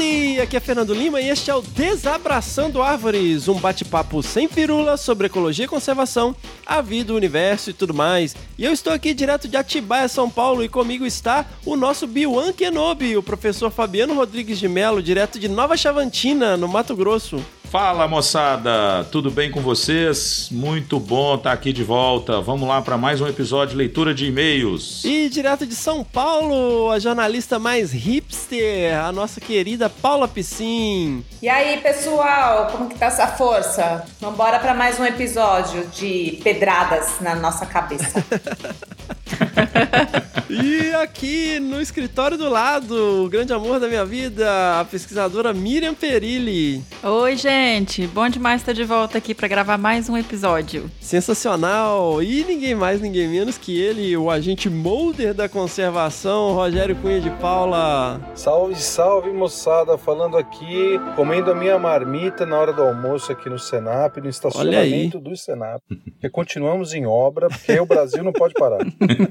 Howdy! Aqui é Fernando Lima e este é o Desabraçando Árvores, um bate-papo sem firula sobre ecologia e conservação, a vida, o universo e tudo mais. E eu estou aqui direto de Atibaia, São Paulo, e comigo está o nosso Biwan Kenobi, o professor Fabiano Rodrigues de Melo, direto de Nova Chavantina, no Mato Grosso. Fala moçada, tudo bem com vocês? Muito bom estar aqui de volta. Vamos lá para mais um episódio de leitura de e-mails. E direto de São Paulo, a jornalista mais hipster, a nossa querida Paula Piscin. E aí, pessoal, como que tá essa força? Vambora para mais um episódio de pedradas na nossa cabeça. e aqui no escritório do lado, o grande amor da minha vida, a pesquisadora Miriam Perilli. Oi, gente. Bom demais estar de volta aqui para gravar mais um episódio. Sensacional. E ninguém mais, ninguém menos que ele, o agente molder da conservação, Rogério Cunha de Paula. Salve, salve, moçada. Falando aqui, comendo a minha marmita na hora do almoço aqui no Senap, no estacionamento do Senap. Porque continuamos em obra, porque o Brasil não pode parar.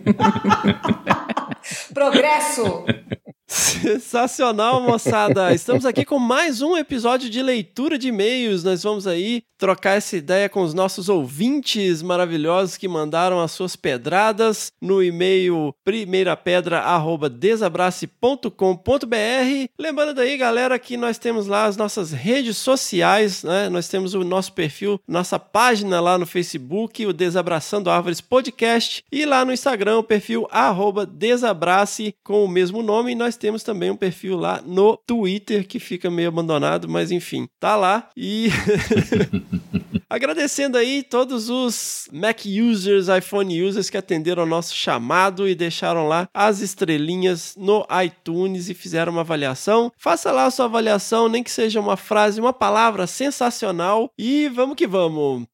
Progresso! Sensacional, moçada! Estamos aqui com mais um episódio de leitura de e-mails. Nós vamos aí trocar essa ideia com os nossos ouvintes maravilhosos que mandaram as suas pedradas no e-mail primeirapedra@desabrace.com.br. Lembrando aí, galera, que nós temos lá as nossas redes sociais, né? Nós temos o nosso perfil, nossa página lá no Facebook, o Desabraçando Árvores Podcast, e lá no Instagram o perfil @desabrace com o mesmo nome. Nós temos também um perfil lá no Twitter que fica meio abandonado, mas enfim, tá lá. E agradecendo aí todos os Mac users, iPhone users que atenderam ao nosso chamado e deixaram lá as estrelinhas no iTunes e fizeram uma avaliação. Faça lá a sua avaliação, nem que seja uma frase, uma palavra sensacional e vamos que vamos.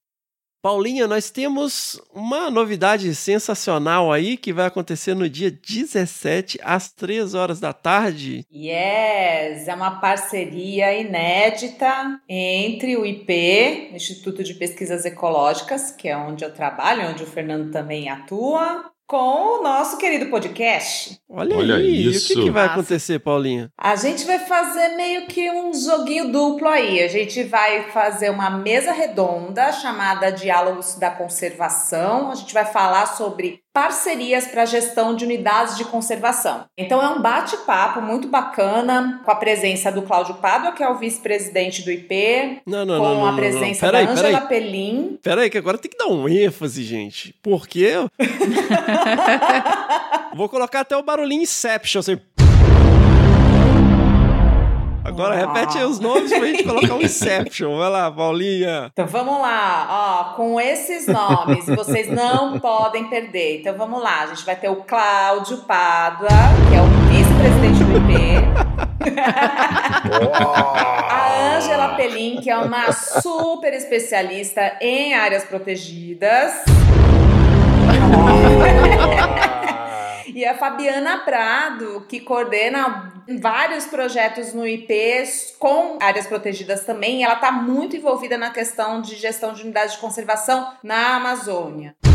Paulinha, nós temos uma novidade sensacional aí que vai acontecer no dia 17 às 3 horas da tarde. Yes, é uma parceria inédita entre o IP, Instituto de Pesquisas Ecológicas, que é onde eu trabalho, onde o Fernando também atua, com o nosso querido podcast. Olha, Olha aí, isso. o que, que vai acontecer, Paulinha? A gente vai fazer meio que um joguinho duplo aí. A gente vai fazer uma mesa redonda chamada Diálogos da Conservação. A gente vai falar sobre parcerias para gestão de unidades de conservação. Então é um bate-papo muito bacana com a presença do Cláudio Pádua, que é o vice-presidente do IP, Não, não, com não, a presença da Peraí, Ângela peraí. Pelim. Pera aí, que agora tem que dar um ênfase, gente. Porque Vou colocar até o barulhinho Inception, assim. Agora repete aí os nomes pra gente colocar um Inception. Vai lá, Paulinha. Então vamos lá, ó, com esses nomes, vocês não podem perder. Então vamos lá, a gente vai ter o Cláudio Pádua, que é o vice-presidente do IP. A Ângela Pelim, que é uma super especialista em áreas protegidas. E a Fabiana Prado, que coordena vários projetos no IP com áreas protegidas também. Ela está muito envolvida na questão de gestão de unidades de conservação na Amazônia.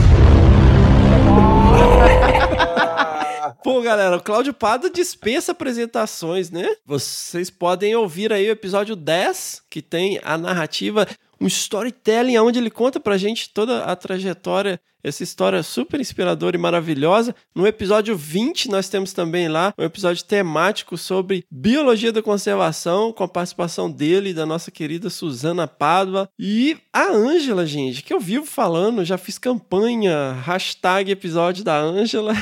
Pô, galera, o Cláudio Pado dispensa apresentações, né? Vocês podem ouvir aí o episódio 10, que tem a narrativa, um storytelling, onde ele conta pra gente toda a trajetória, essa história super inspiradora e maravilhosa. No episódio 20, nós temos também lá um episódio temático sobre biologia da conservação, com a participação dele e da nossa querida Suzana Pádua. E a Ângela, gente, que eu vivo falando, já fiz campanha, hashtag episódio da Ângela.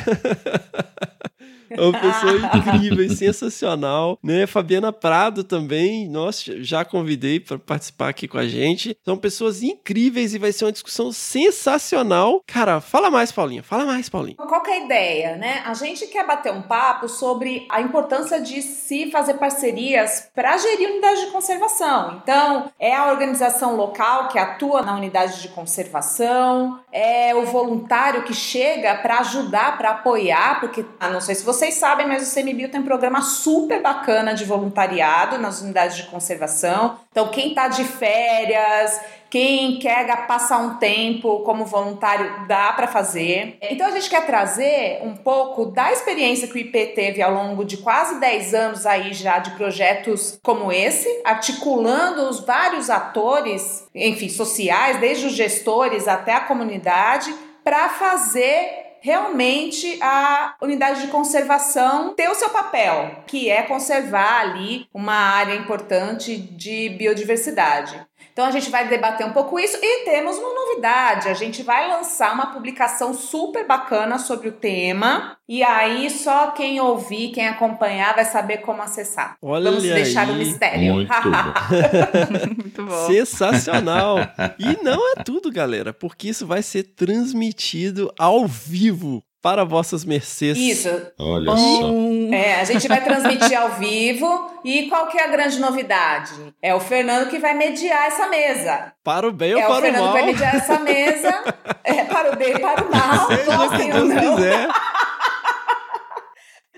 É uma pessoa incrível sensacional, né? Fabiana Prado também, nossa, já convidei para participar aqui com a gente. São pessoas incríveis e vai ser uma discussão sensacional. Cara, fala mais, Paulinha. Fala mais, Paulinha. Qual é a ideia, né? A gente quer bater um papo sobre a importância de se fazer parcerias para gerir unidades de conservação. Então, é a organização local que atua na unidade de conservação, é o voluntário que chega para ajudar, para apoiar, porque ah, não sei se vocês sabem, mas o CMBio tem um programa super bacana de voluntariado nas unidades de conservação. Então, quem está de férias, quem quer passar um tempo como voluntário, dá para fazer. Então a gente quer trazer um pouco da experiência que o IP teve ao longo de quase 10 anos aí já de projetos como esse, articulando os vários atores, enfim, sociais, desde os gestores até a comunidade, para fazer realmente a unidade de conservação ter o seu papel, que é conservar ali uma área importante de biodiversidade. Então a gente vai debater um pouco isso e temos uma novidade. A gente vai lançar uma publicação super bacana sobre o tema. E aí só quem ouvir, quem acompanhar vai saber como acessar. Olha Vamos deixar o mistério. Muito bom. Muito bom. Sensacional! E não é tudo, galera, porque isso vai ser transmitido ao vivo para vossas mercês. Isso. Olha só. É, a gente vai transmitir ao vivo. E qual que é a grande novidade? É o Fernando que vai mediar essa mesa. Para o bem ou é o para o Fernando mal. que vai mediar essa mesa. É, para o bem e para o mal. Seja o que ou Deus não. quiser.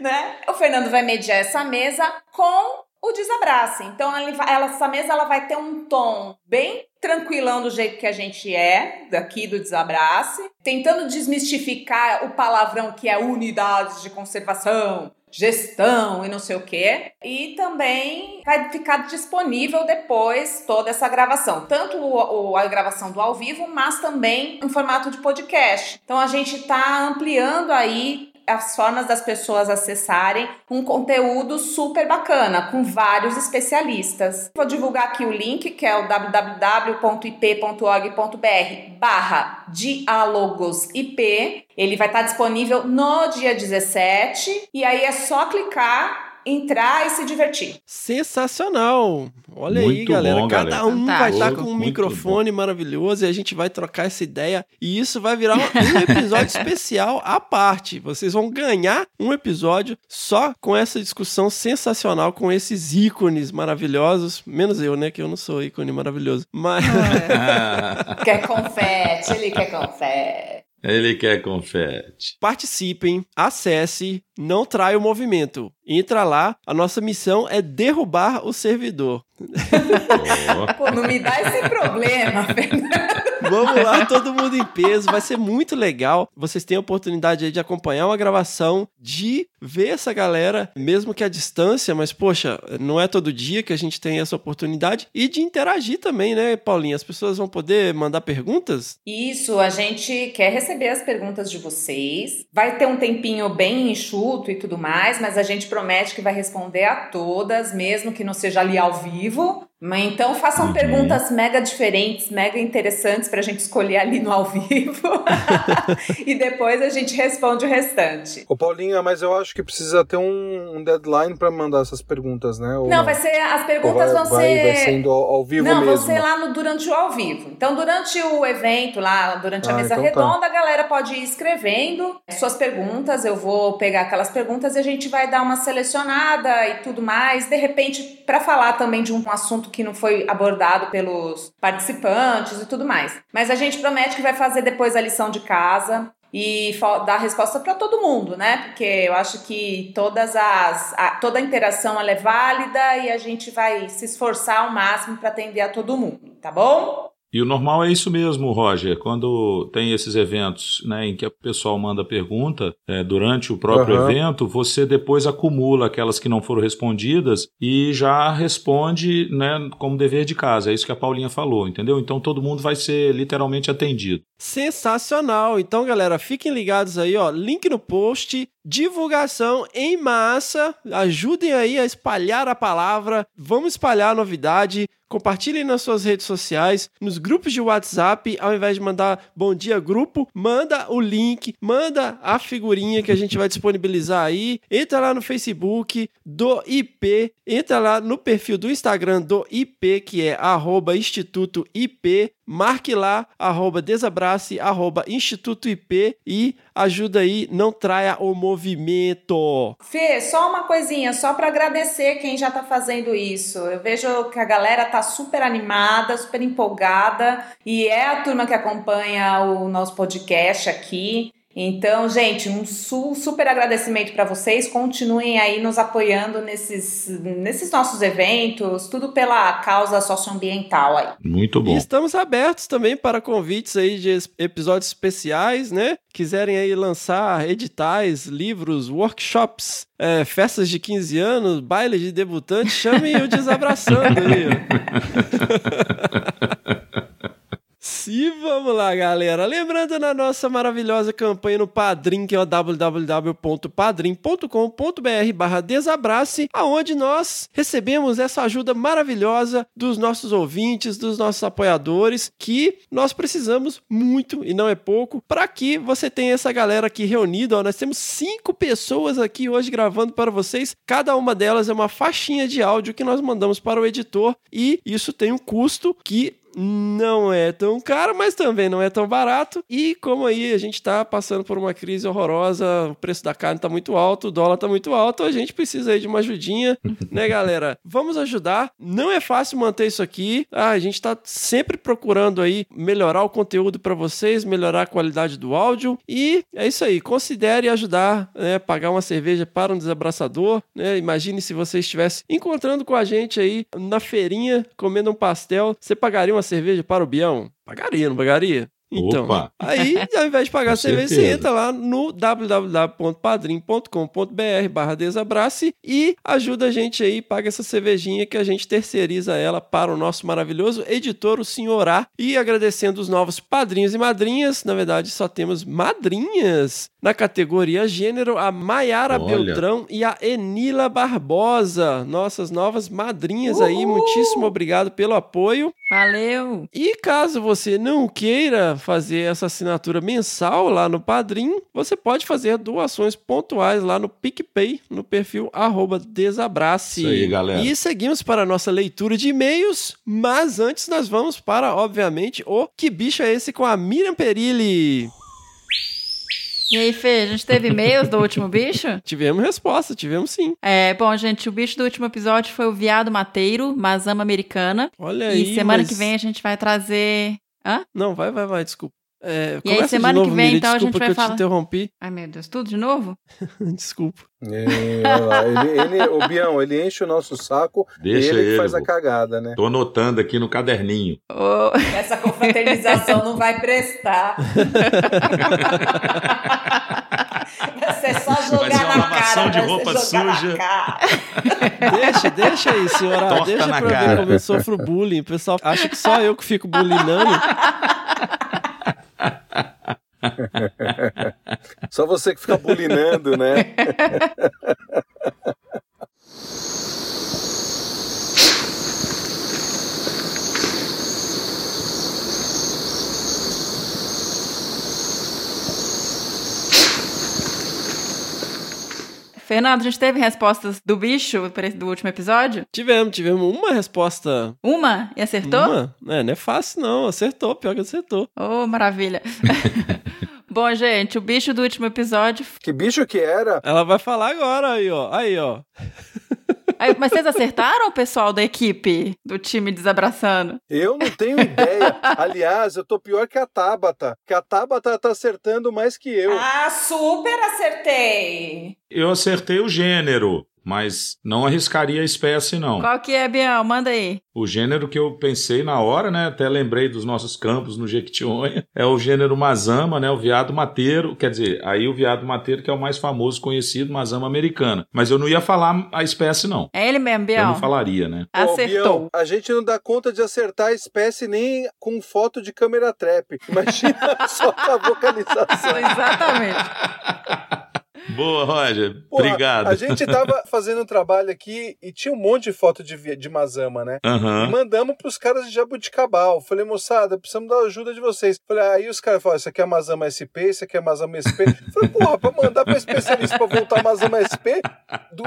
né? O Fernando vai mediar essa mesa com o desabrace. Então, ela- essa mesa ela vai ter um tom bem tranquilão do jeito que a gente é, daqui do desabrace, tentando desmistificar o palavrão que é unidades de conservação, gestão e não sei o quê. E também vai ficar disponível depois toda essa gravação, tanto o- o- a gravação do ao vivo, mas também em formato de podcast. Então a gente está ampliando aí as formas das pessoas acessarem um conteúdo super bacana, com vários especialistas. Vou divulgar aqui o link, que é o www.ip.org.br barra diálogosip. Ele vai estar disponível no dia 17, e aí é só clicar, entrar e se divertir. Sensacional! Olha aí, Muito galera. bom, Cada galera. um vai estar Fantástico. com um Muito microfone maravilhoso e a gente vai trocar essa ideia. E isso vai virar um um episódio especial à parte. Vocês vão ganhar um episódio só com essa discussão sensacional, com esses ícones maravilhosos. Menos eu, né? Que eu não sou ícone maravilhoso. Mas. Quer confete, ele quer confete. Ele quer confete. Participem, acesse, não traia o movimento. Entra lá, a nossa missão é derrubar o servidor. Ó, Pô, não me dá esse problema, Fernando. Vamos lá, todo mundo em peso, vai ser muito legal. Vocês têm a oportunidade aí de acompanhar uma gravação, de ver essa galera, mesmo que à distância, mas poxa, não é todo dia que a gente tem essa oportunidade e de interagir também, né, Paulinha? As pessoas vão poder mandar perguntas? Isso, a gente quer receber as perguntas de vocês. Vai ter um tempinho bem enxuto e tudo mais, mas a gente promete que vai responder a todas, mesmo que não seja ali ao vivo. Mas então façam Uhum. perguntas mega diferentes, mega interessantes pra gente escolher ali no ao vivo. e depois a gente responde o restante. Ô Paulinha, mas eu acho que precisa ter um, um deadline pra mandar essas perguntas, né? Ou Não, vai ser as perguntas vai, vão vai, ser vai sendo ao, ao vivo Não, mesmo. vão ser lá no, durante o ao vivo. Então, durante o evento, lá, durante a Ah, mesa então tá. redonda, a galera pode ir escrevendo suas perguntas. Eu vou pegar aquelas perguntas e a gente vai dar uma selecionada e tudo mais. De repente, para falar também de um assunto que não foi abordado pelos participantes e tudo mais. Mas a gente promete que vai fazer depois a lição de casa e dar resposta para todo mundo, né? Porque eu acho que todas as a- toda a interação é válida e a gente vai se esforçar ao máximo para atender a todo mundo, tá bom? E o normal é isso mesmo, Roger. Quando tem esses eventos né, em que o pessoal manda pergunta é, durante o próprio Aham. evento, você depois acumula aquelas que não foram respondidas e já responde né, como dever de casa. É isso que a Paulinha falou, entendeu? Então todo mundo vai ser literalmente atendido. Sensacional. Então, galera, fiquem ligados aí, ó, link no post, divulgação em massa, ajudem aí a espalhar a palavra, vamos espalhar a novidade. Compartilhem nas suas redes sociais, nos grupos de WhatsApp, ao invés de mandar bom dia grupo, manda o link, manda a figurinha que a gente vai disponibilizar aí. Entra lá no Facebook do IP, entra lá no perfil do Instagram do IP, que é arroba Instituto IP, marque lá, arroba desabrace, arroba Instituto IP e ajuda aí, não traia o movimento. Fê, só uma coisinha, só para agradecer quem já tá fazendo isso. Eu vejo que a galera tá super animada, super empolgada e é a turma que acompanha o nosso podcast aqui. Então, gente, um super agradecimento para vocês. Continuem aí nos apoiando nesses, nesses nossos eventos, tudo pela causa socioambiental aí. Muito bom. E estamos abertos também para convites aí de episódios especiais, né? Quiserem aí lançar editais, livros, workshops, é, festas de 15 anos, baile de debutante, chamem o Desabraçando aí. E vamos lá, galera. Lembrando na nossa maravilhosa campanha no Padrim, que é o www.padrim.com.br barra desabrace, aonde nós recebemos essa ajuda maravilhosa dos nossos ouvintes, dos nossos apoiadores, que nós precisamos muito, e não é pouco, para que você tenha essa galera aqui reunida. Ó, nós temos cinco pessoas aqui hoje gravando para vocês. Cada uma delas é uma faixinha de áudio que nós mandamos para o editor, e isso tem um custo que não é tão caro, mas também não é tão barato. E como aí a gente está passando por uma crise horrorosa, o preço da carne está muito alto, o dólar está muito alto, a gente precisa aí de uma ajudinha, né, galera? Vamos ajudar. Não é fácil manter isso aqui. Ah, a gente está sempre procurando aí melhorar o conteúdo para vocês, melhorar a qualidade do áudio. E é isso aí. Considere ajudar, né, pagar uma cerveja para um desabraçador. Né? Imagine se você estivesse encontrando com a gente aí na feirinha, comendo um pastel, você pagaria uma uma cerveja para o Bião? Pagaria, não pagaria? Então, Opa. aí, ao invés de pagar a cerveja, certeza. você entra lá no www.padrim.com.br barra desabrace e ajuda a gente aí, paga essa cervejinha que a gente terceiriza ela para o nosso maravilhoso editor, o Senhorá. E agradecendo os novos padrinhos e madrinhas, na verdade só temos madrinhas na categoria gênero, a Maiara Beltrão e a Enila Barbosa, nossas novas madrinhas Uhul. aí. Muitíssimo obrigado pelo apoio. Valeu! E caso você não queira fazer essa assinatura mensal lá no Padrim, você pode fazer doações pontuais lá no PicPay, no perfil desabrace. Isso aí, galera. E seguimos para a nossa leitura de e-mails, mas antes nós vamos para, obviamente, o Que Bicho é Esse com a Miriam Perilli. E aí, Fê, a gente teve e-mails do último bicho? tivemos resposta, tivemos sim. É, bom, gente, o bicho do último episódio foi o viado mateiro, masama americana. Olha aí. E semana mas... que vem a gente vai trazer. Hã? Não, vai, vai, vai, desculpa. É, e aí, semana novo, que vem, Miri, então, a gente vai que eu falar. te interrompi. Ai, meu Deus, tudo de novo? Desculpa. É, ele, ele, o Bião, ele enche o nosso saco Deixa ele, ele que faz a cagada, né? Tô anotando aqui no caderninho. Oh. Essa confraternização não vai prestar. Vai ser só jogar Vai ser uma na lavação cara. de roupa suja. Deixa, deixa aí, senhora. Torta deixa na pra ver cara. como eu sofro bullying. O pessoal acha que só eu que fico bullyingando. Só você que fica bulinando, né? Fernando, a gente teve respostas do bicho do último episódio? Tivemos, tivemos uma resposta. Uma? E acertou? Uma? É, não é fácil, não. Acertou, pior que acertou. Oh, maravilha. Bom, gente, o bicho do último episódio. Que bicho que era? Ela vai falar agora aí, ó. Aí, ó. Aí, mas vocês acertaram o pessoal da equipe do time desabraçando? Eu não tenho ideia. Aliás, eu tô pior que a Tabata. Que a Tabata tá acertando mais que eu. Ah, super acertei. Eu acertei o gênero. Mas não arriscaria a espécie, não. Qual que é, Biel? Manda aí. O gênero que eu pensei na hora, né? Até lembrei dos nossos campos no Jequitinhonha, é o gênero Mazama, né? O veado mateiro, quer dizer, aí o veado mateiro que é o mais famoso, conhecido, Mazama americana. Mas eu não ia falar a espécie, não. É ele mesmo, Biel. Eu não falaria, né? Acertou. Biel, a gente não dá conta de acertar a espécie nem com foto de câmera trap. Imagina só a vocalização. Exatamente. Boa, Roger. Porra, Obrigado. A gente tava fazendo um trabalho aqui e tinha um monte de foto de, de Mazama, né? Uhum. E mandamos pros caras de Jabuticabal. Falei, moçada, precisamos da ajuda de vocês. Falei, aí os caras falaram, isso aqui é Mazama SP, isso aqui é Mazama SP. Falei, porra, pra mandar pra especialista pra voltar Mazama SP,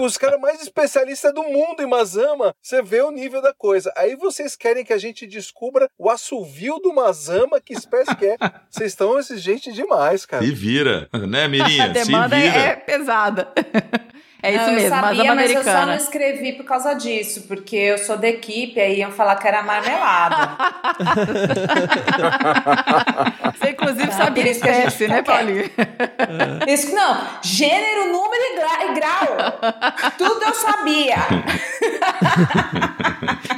os caras mais especialistas do mundo em Mazama, você vê o nível da coisa. Aí vocês querem que a gente descubra o assovio do Mazama, que espécie que é. Vocês estão exigentes demais, cara. Se vira, né, Mirinha? A demanda Se vira. é pesada. É isso não, mesmo, eu sabia, mas mas americana. eu só não escrevi por causa disso, porque eu sou da equipe, aí iam falar que era marmelada. Você, inclusive, Ah, sabia por isso que a gente espécie, né, Paulinho? Isso, não, gênero, número e gra- e grau. Tudo eu sabia.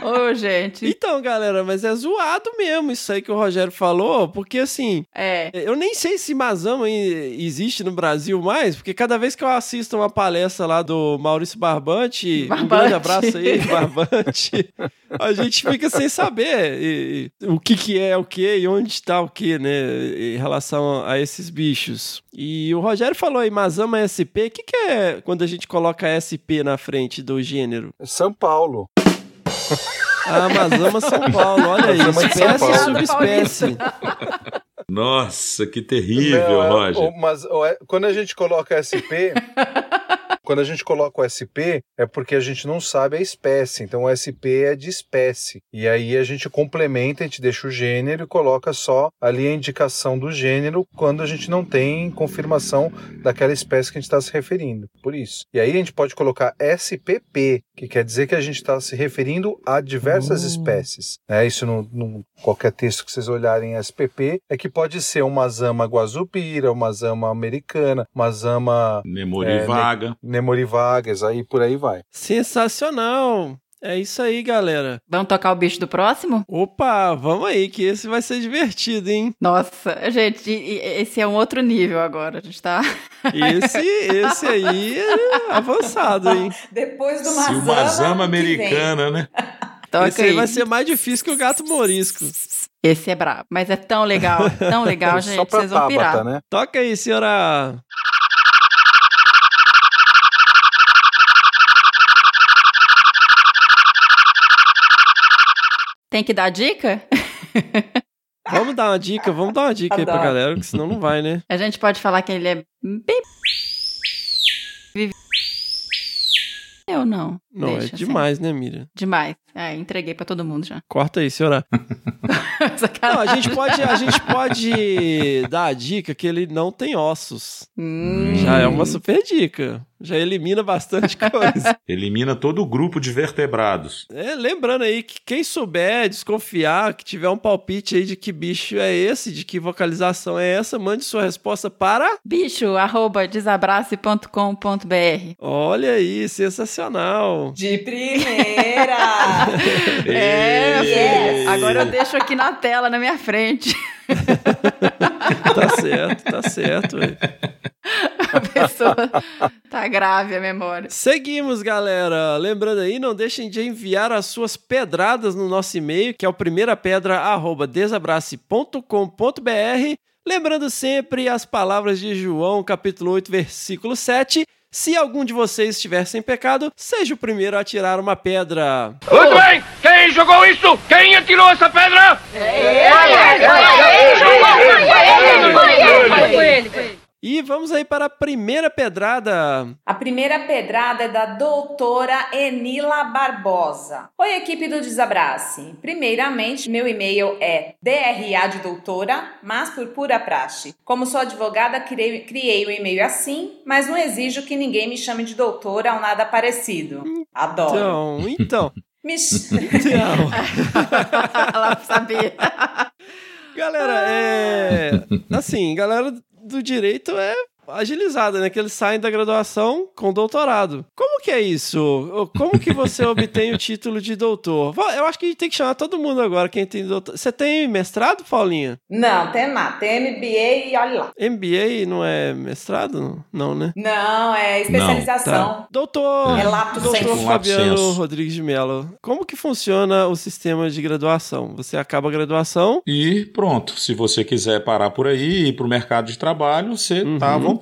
Ô, gente. Então, galera, mas é zoado mesmo isso aí que o Rogério falou, porque assim, É. eu nem sei se Mazama existe no Brasil mais, porque cada vez que eu assisto uma palestra lá do Maurício Barbante, um Barbante. grande abraço aí, Barbante, a gente fica sem saber e- e o que que é o que e onde está o que, né, em relação a esses bichos. E o Rogério falou aí, Mazama SP, o que que é quando a gente coloca SP na frente do gênero? São Paulo. Ah, Mazama São Paulo, olha aí, espécie e subespécie. Nossa, que terrível, Não, é- Roger. o- mas o- é- quando a gente coloca SP, quando a gente coloca o SP, é porque a gente não sabe a espécie. Então o SP é de espécie. E aí a gente complementa, a gente deixa o gênero e coloca só ali a indicação do gênero quando a gente não tem confirmação daquela espécie que a gente está se referindo. Por isso. E aí a gente pode colocar SPP, que quer dizer que a gente está se referindo a diversas Oh. espécies. É, isso no, no qualquer texto que vocês olharem SPP é que pode ser uma zama guazupira, uma zama americana, uma zama Memória É, vaga. nemorivagas, aí por aí vai. Sensacional! É isso aí, galera. Vamos tocar o bicho do próximo? Opa, vamos aí, que esse vai ser divertido, hein? Nossa, gente, esse é um outro nível agora. A gente tá. Esse, esse aí é avançado, hein? Depois do Se Mazama. uma zama que vem. americana, né? Toca esse aí vai ser mais difícil que o gato morisco. Esse é brabo. Mas é tão legal, tão legal, gente. Só pra Vocês vão pirar. Tabata, né? Toca aí, senhora. Tem que dar dica? Vamos dar uma dica, vamos dar uma dica aí pra Adoro. galera, que senão não vai, né? A gente pode falar que ele é bem. Eu não. Não, Deixa é assim. demais, né, Miriam? Demais. É, entreguei pra todo mundo já. Corta aí, senhora. Não, a gente pode, a gente pode dar a dica que ele não tem ossos. Hum. Já é uma super dica. Já elimina bastante coisa. Elimina todo o grupo de vertebrados. É, lembrando aí que quem souber, desconfiar, que tiver um palpite aí de que bicho é esse, de que vocalização é essa, mande sua resposta para. Bicho, arroba desabrace.com.br. Olha aí, sensacional. De primeira! É, filha. Agora eu deixo aqui na tela, na minha frente. Tá certo, tá certo. ué. A pessoa tá grave a memória. Seguimos, galera. Lembrando aí, não deixem de enviar as suas pedradas no nosso e-mail, que é o primeirapedra@desabrace.com.br. Lembrando sempre as palavras de João, capítulo 8, versículo 7. Se algum de vocês estiver sem pecado, seja o primeiro a tirar uma pedra. Muito bem! Quem jogou isso? Quem atirou essa pedra? E vamos aí para a primeira pedrada. A primeira pedrada é da doutora Enila Barbosa. Oi, equipe do Desabrace. Primeiramente, meu e-mail é DRA de doutora, mas por pura praxe. Como sou advogada, criei, criei o e-mail assim, mas não exijo que ninguém me chame de doutora ou nada parecido. Adoro. Então, então. Me então. Ela sabia. Galera, é. Assim, galera do direito é agilizada, né? Que eles saem da graduação com doutorado. Como que é isso? Como que você obtém o título de doutor? Eu acho que a gente tem que chamar todo mundo agora, quem tem doutor. Você tem mestrado, Paulinha? Não, tem nada. Tem MBA e olha lá. MBA não é mestrado? Não, né? Não, é especialização. Tá. Doutor, é lato doutor senso. Fabiano Rodrigues de Mello, como que funciona o sistema de graduação? Você acaba a graduação e pronto. Se você quiser parar por aí e ir para o mercado de trabalho, você está uhum. à vontade.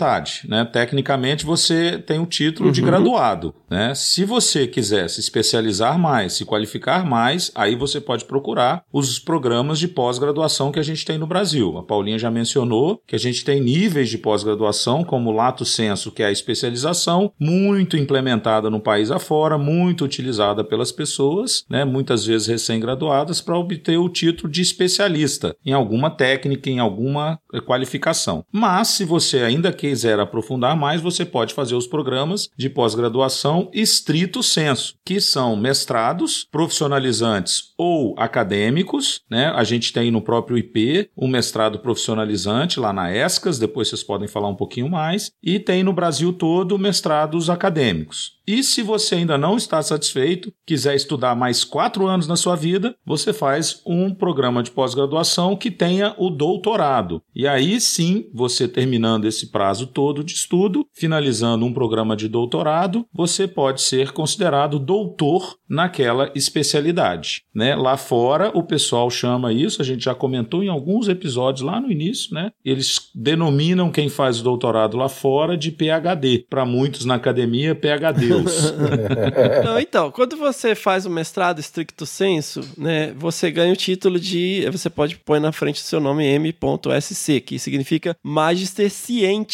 Né? Tecnicamente, você tem o título uhum. de graduado. Né? Se você quiser se especializar mais, se qualificar mais, aí você pode procurar os programas de pós-graduação que a gente tem no Brasil. A Paulinha já mencionou que a gente tem níveis de pós-graduação, como o Lato Senso, que é a especialização, muito implementada no país afora, muito utilizada pelas pessoas, né? muitas vezes recém-graduadas, para obter o título de especialista em alguma técnica, em alguma qualificação. Mas, se você ainda quiser aprofundar mais, você pode fazer os programas de pós-graduação estrito senso, que são mestrados, profissionalizantes ou acadêmicos, né? A gente tem no próprio IP um mestrado profissionalizante lá na ESCAS, depois vocês podem falar um pouquinho mais, e tem no Brasil todo mestrados acadêmicos. E se você ainda não está satisfeito, quiser estudar mais quatro anos na sua vida, você faz um programa de pós-graduação que tenha o doutorado. E aí sim, você terminando esse prazo todo de estudo, finalizando um programa de doutorado, você pode ser considerado doutor naquela especialidade. Né? Lá fora, o pessoal chama isso, a gente já comentou em alguns episódios lá no início, né? Eles denominam quem faz o doutorado lá fora de PhD. Para muitos na academia, PhD Deus. Não, então, quando você faz o mestrado estricto senso, né, você ganha o título de. Você pode pôr na frente do seu nome M.SC, que significa Magister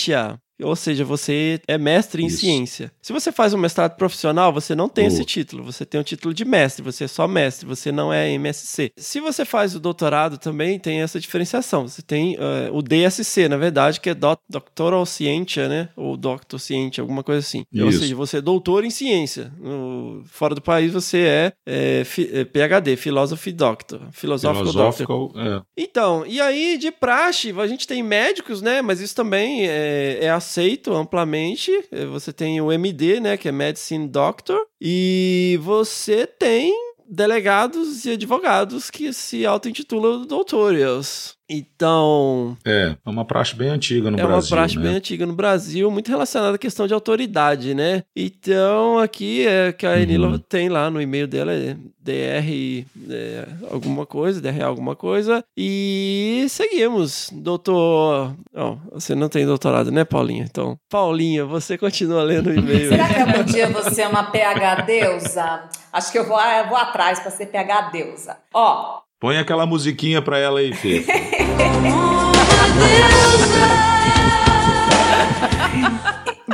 Scientia. Ou seja, você é mestre em Isso. ciência. Se você faz um mestrado profissional, você não tem esse título. Você tem o título de mestre, você é só mestre, você não é MSc. Se você faz o doutorado também, tem essa diferenciação. Você tem uh, o DSC, na verdade, que é Doctoral Scientia, né? Ou Doctor Scientia, alguma coisa assim. Isso. Ou seja, você é doutor em ciência. No, fora do país, você é, é, é PhD, Philosophy Doctor. Philosophical, Philosophical Doctor. É. Então, e aí, de praxe, a gente tem médicos, né? Mas isso também é, é a aceito amplamente. Eh, você tem o MD, né, que é Medicine Doctor, e você tem delegados e advogados que se auto-intitulam doutores. Então. É, é uma praxe bem antiga no é Brasil. É uma praxe né? bem antiga no Brasil, muito relacionada à questão de autoridade, né? Então, aqui é que a Enila uhum. tem lá no e-mail dela, é DR é, alguma coisa, DR alguma coisa. E seguimos. Doutor. Oh, você não tem doutorado, né, Paulinha? Então, Paulinha, você continua lendo o e-mail. Será que algum dia você é uma PH deusa? Acho que eu vou, eu vou atrás para ser PH deusa. Ó, Põe aquela musiquinha pra ela aí, Fê.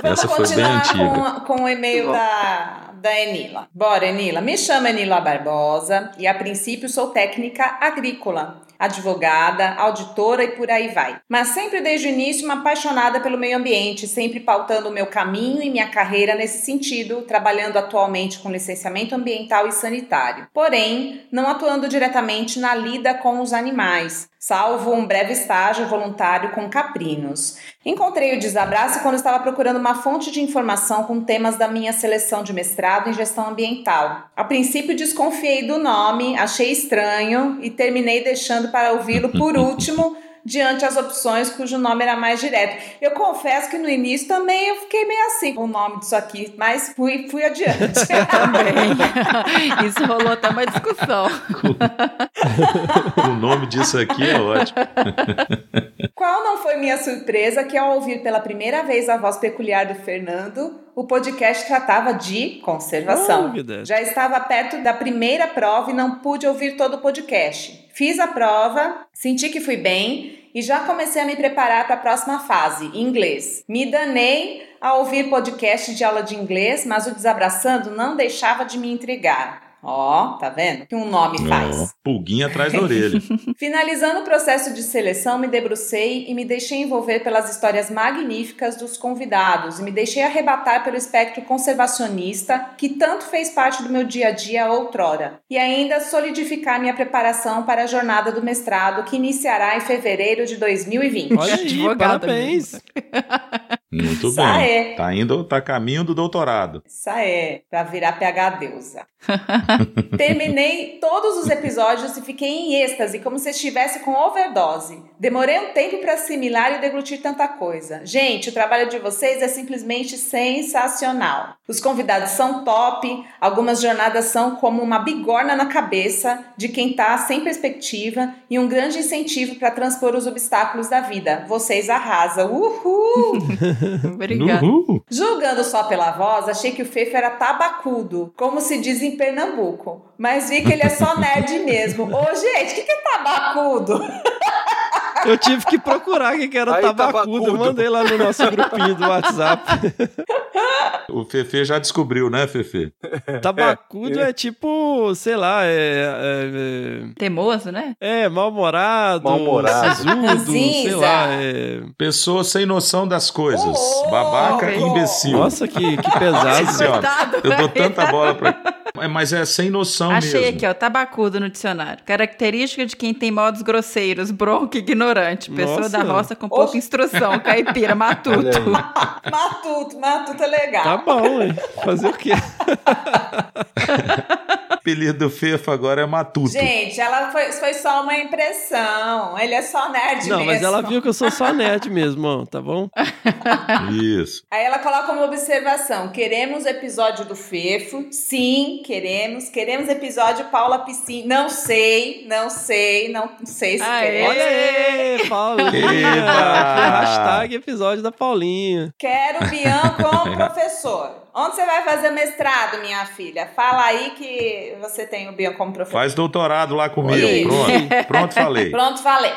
Essa foi bem antiga. Com, com o e-mail da, da Enila. Bora, Enila. Me chamo Enila Barbosa e a princípio sou técnica agrícola advogada, auditora e por aí vai. Mas sempre desde o início uma apaixonada pelo meio ambiente, sempre pautando o meu caminho e minha carreira nesse sentido, trabalhando atualmente com licenciamento ambiental e sanitário. Porém, não atuando diretamente na lida com os animais, salvo um breve estágio voluntário com caprinos. Encontrei o Desabraço quando estava procurando uma fonte de informação com temas da minha seleção de mestrado em gestão ambiental. A princípio desconfiei do nome, achei estranho e terminei deixando para ouvi-lo por último diante as opções cujo nome era mais direto. Eu confesso que no início também eu fiquei meio assim com o nome disso aqui, mas fui, fui adiante. também. Isso rolou até uma discussão. o nome disso aqui é ótimo. Qual não foi minha surpresa que ao ouvir pela primeira vez a voz peculiar do Fernando, o podcast tratava de conservação. Oh, Já estava perto da primeira prova e não pude ouvir todo o podcast. Fiz a prova, senti que fui bem e já comecei a me preparar para a próxima fase, inglês. Me danei a ouvir podcast de aula de inglês, mas o Desabraçando não deixava de me intrigar. Ó, oh, tá vendo? Que um nome faz. Oh, pulguinha atrás da orelha. Finalizando o processo de seleção, me debrucei e me deixei envolver pelas histórias magníficas dos convidados e me deixei arrebatar pelo espectro conservacionista que tanto fez parte do meu dia a dia outrora. E ainda solidificar minha preparação para a jornada do mestrado que iniciará em fevereiro de 2020. Olha aí, parabéns! Muito Isso bem. Tá indo, tá a caminho do doutorado. Isso aí, pra virar PH deusa. Terminei todos os episódios e fiquei em êxtase, como se estivesse com overdose. Demorei um tempo para assimilar e deglutir tanta coisa. Gente, o trabalho de vocês é simplesmente sensacional. Os convidados são top, algumas jornadas são como uma bigorna na cabeça de quem tá sem perspectiva e um grande incentivo para transpor os obstáculos da vida. Vocês arrasam. Uhul! Obrigada. Uhul. Julgando só pela voz, achei que o Fefo era tabacudo, como se diz Pernambuco. Mas vi que ele é só nerd mesmo. Ô, gente, o que, que é tabacudo? Eu tive que procurar o que era Aí, tabacudo. Eu mandei lá no nosso grupinho do WhatsApp. O Fefe já descobriu, né, Fefe? Tabacudo é tipo, sei lá, é. Teimoso, né? É, é mal-humorado, Mal-humorado. sisudo, sei lá. É... Pessoa sem noção das coisas. Ô, Babaca e louco! imbecil. Nossa, que, que pesado. Senhora. Coitado, Eu dou tanta bola pra. É, Mas é sem noção Achei mesmo. aqui, ó, tabacudo no dicionário. Característica de quem tem modos grosseiros, bronco e ignorante. Pessoa Nossa. da roça com pouca Oxe. instrução, caipira, matuto. Matuto, matuto é legal. Tá bom, hein? Fazer o quê? O apelido do Fefo agora é Matuto. Gente, ela foi, foi só uma impressão. Ele é só nerd Não, mesmo. mas ela viu que eu sou só nerd mesmo, ó, tá bom? Isso. Aí ela coloca uma observação. Queremos episódio do Fefo? Sim, queremos. Queremos episódio Paula Piscina. Não sei, não sei, não sei se Aê! queremos. Olha Paulinha! Hashtag episódio da Paulinha. Quero o Bian como professor. Onde você vai fazer mestrado, minha filha? Fala aí que você tem o Bian como professor. Faz doutorado lá comigo. Aí. Pronto. Pronto, falei. Pronto, falei.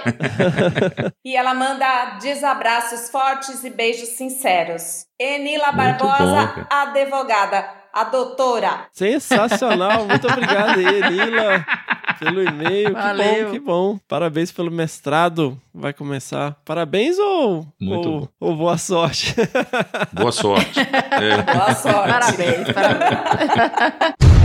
e ela manda desabraços fortes e beijos sinceros. Enila Muito Barbosa, bom, advogada, a doutora. Sensacional, muito obrigado aí, Lila, pelo e-mail. Que Valeu. bom, que bom. Parabéns pelo mestrado. Vai começar. Parabéns ou, Muito ou, bom. ou boa sorte? Boa sorte. É. Boa sorte. Parabéns, parabéns.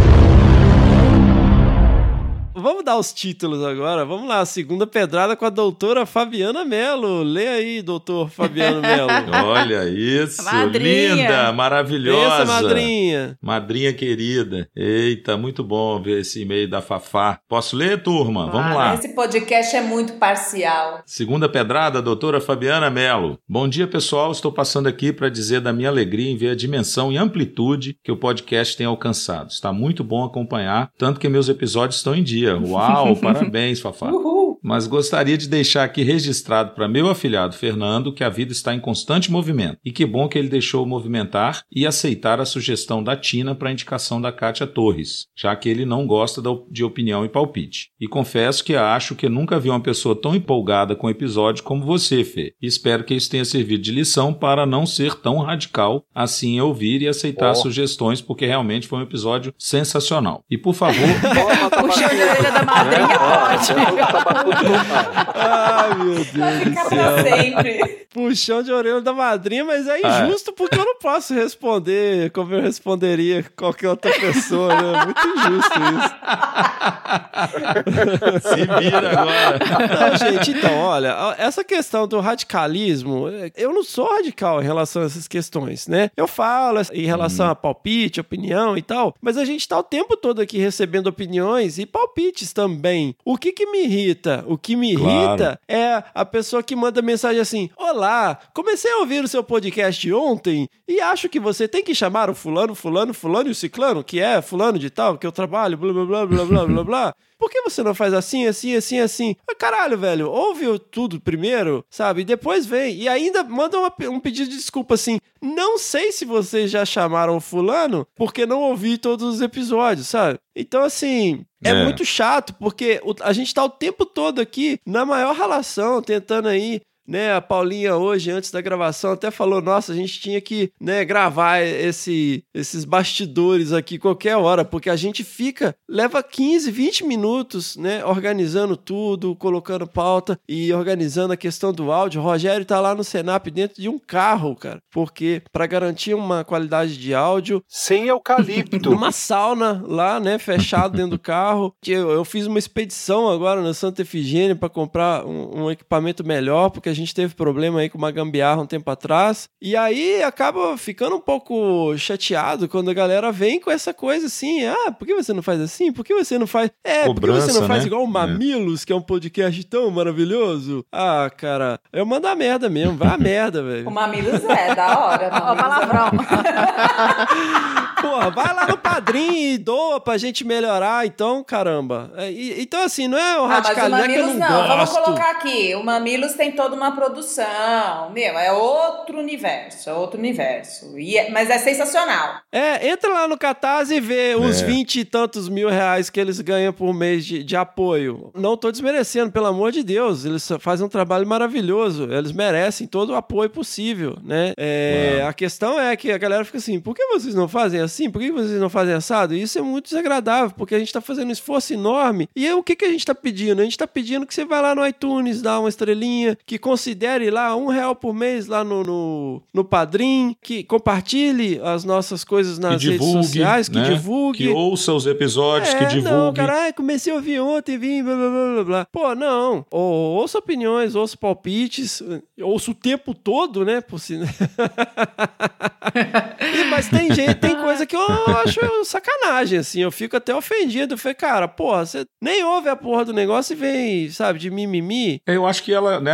Vamos dar os títulos agora. Vamos lá, segunda pedrada com a doutora Fabiana Mello. Lê aí, doutor Fabiano Mello. Olha isso. Madrinha. Linda, maravilhosa. Pensa, madrinha. Madrinha querida. Eita, muito bom ver esse e-mail da Fafá. Posso ler, turma? Vamos lá. Esse podcast é muito parcial. Segunda pedrada, doutora Fabiana Mello. Bom dia, pessoal. Estou passando aqui para dizer da minha alegria em ver a dimensão e amplitude que o podcast tem alcançado. Está muito bom acompanhar, tanto que meus episódios estão em dia. Uau, parabéns, Fafá. Uhul. Mas gostaria de deixar aqui registrado para meu afilhado Fernando que a vida está em constante movimento. E que bom que ele deixou movimentar e aceitar a sugestão da Tina para a indicação da Kátia Torres, já que ele não gosta da- de opinião e palpite. E confesso que acho que nunca vi uma pessoa tão empolgada com o episódio como você, Fê. E espero que isso tenha servido de lição para não ser tão radical assim em ouvir e aceitar Ó. sugestões, porque realmente foi um episódio sensacional. E por favor, Toma, Puxão de tabacudo. orelha da madrinha, É, é. Ai, meu Deus Vai ficar pra sempre. Puxão de orelha da madrinha, mas é Ah. injusto porque eu não posso responder como eu responderia qualquer outra pessoa, né? É muito injusto isso. se vira agora. Não, gente, então, olha, essa questão do radicalismo, é, eu não sou radical em relação a essas questões, né? Eu falo em relação a palpite, opinião e tal, mas a gente tá o tempo todo aqui recebendo opiniões e palpites também. O que que me irrita? O que me Claro. irrita é a pessoa que manda mensagem assim: Olá, comecei a ouvir o seu podcast ontem e acho que você tem que chamar o fulano, fulano, fulano e o ciclano, que é fulano de tal, que eu trabalho, blá blá blá blá blá blá blá. Por que você não faz assim, assim, assim, assim? Ah, caralho, velho, ouve tudo primeiro, sabe? E depois vem. E ainda manda uma um pedido de desculpa assim. Não sei se vocês já chamaram o fulano, porque não ouvi todos os episódios, sabe? Então, assim, é, É. muito chato, porque a gente tá o tempo todo aqui na maior relação, tentando aí né, a Paulinha hoje, antes da gravação, até falou, nossa, a gente tinha que, né, gravar esse, esses bastidores aqui qualquer hora, porque a gente fica, leva 15, 20 minutos, né, organizando tudo, colocando pauta e organizando a questão do áudio. O Rogério tá lá no Senap dentro de um carro, cara, porque para garantir uma qualidade de áudio, Sem eucalipto. numa sauna lá, né, fechado dentro do carro. Eu, eu fiz uma expedição agora na Santa Efigênia para comprar um, um equipamento melhor, porque a gente teve problema aí com uma gambiarra um tempo atrás. E aí acaba ficando um pouco chateado quando a galera vem com essa coisa assim: ah, por que você não faz assim? Por que você não faz. É, por que você Cobrança, não faz né? igual o Mamilos, que é um podcast tão maravilhoso? Ah, cara, eu mando a merda mesmo, vai a merda, velho. O Mamilos é, da hora. Ó, Mamilos é palavrão. Porra, vai lá no padrinho e doa pra gente melhorar, então, caramba. É, e- então, assim, não é o Ah, mas o é Mamilos não, não, vamos colocar aqui. O Mamilos tem toda uma produção. Meu, é outro universo, é outro universo. E é- mas é sensacional. É, entra lá no Catarse e vê os É. vinte e tantos mil reais que eles ganham por mês de, de apoio. Não tô desmerecendo, pelo amor de Deus. Eles fazem um trabalho maravilhoso. Eles merecem todo o apoio possível, né? É, a questão é que a galera fica assim, por que vocês não fazem assim? Por que vocês não fazem assado? Isso é muito desagradável, porque a gente tá fazendo um esforço enorme. E aí, o que, que a gente tá pedindo? A gente tá pedindo que você vá lá no iTunes, dá uma estrelinha, que considere lá um real por mês lá no, no, no Padrim, que compartilhe as nossas coisas nas redes sociais, que né? divulgue. Que ouça os episódios, é, que divulgue. Não, cara, ah, comecei a ouvir ontem, vim, blá, blá, blá, blá. Pô, não. Ou, ouça opiniões, ouça palpites, ouça o tempo todo, né? Por si... Mas tem gente, tem coisa que eu acho sacanagem, assim. Eu fico até ofendido. Eu falei, cara, porra, você nem ouve a porra do negócio e vem, sabe, de mimimi. Eu acho que ela, né,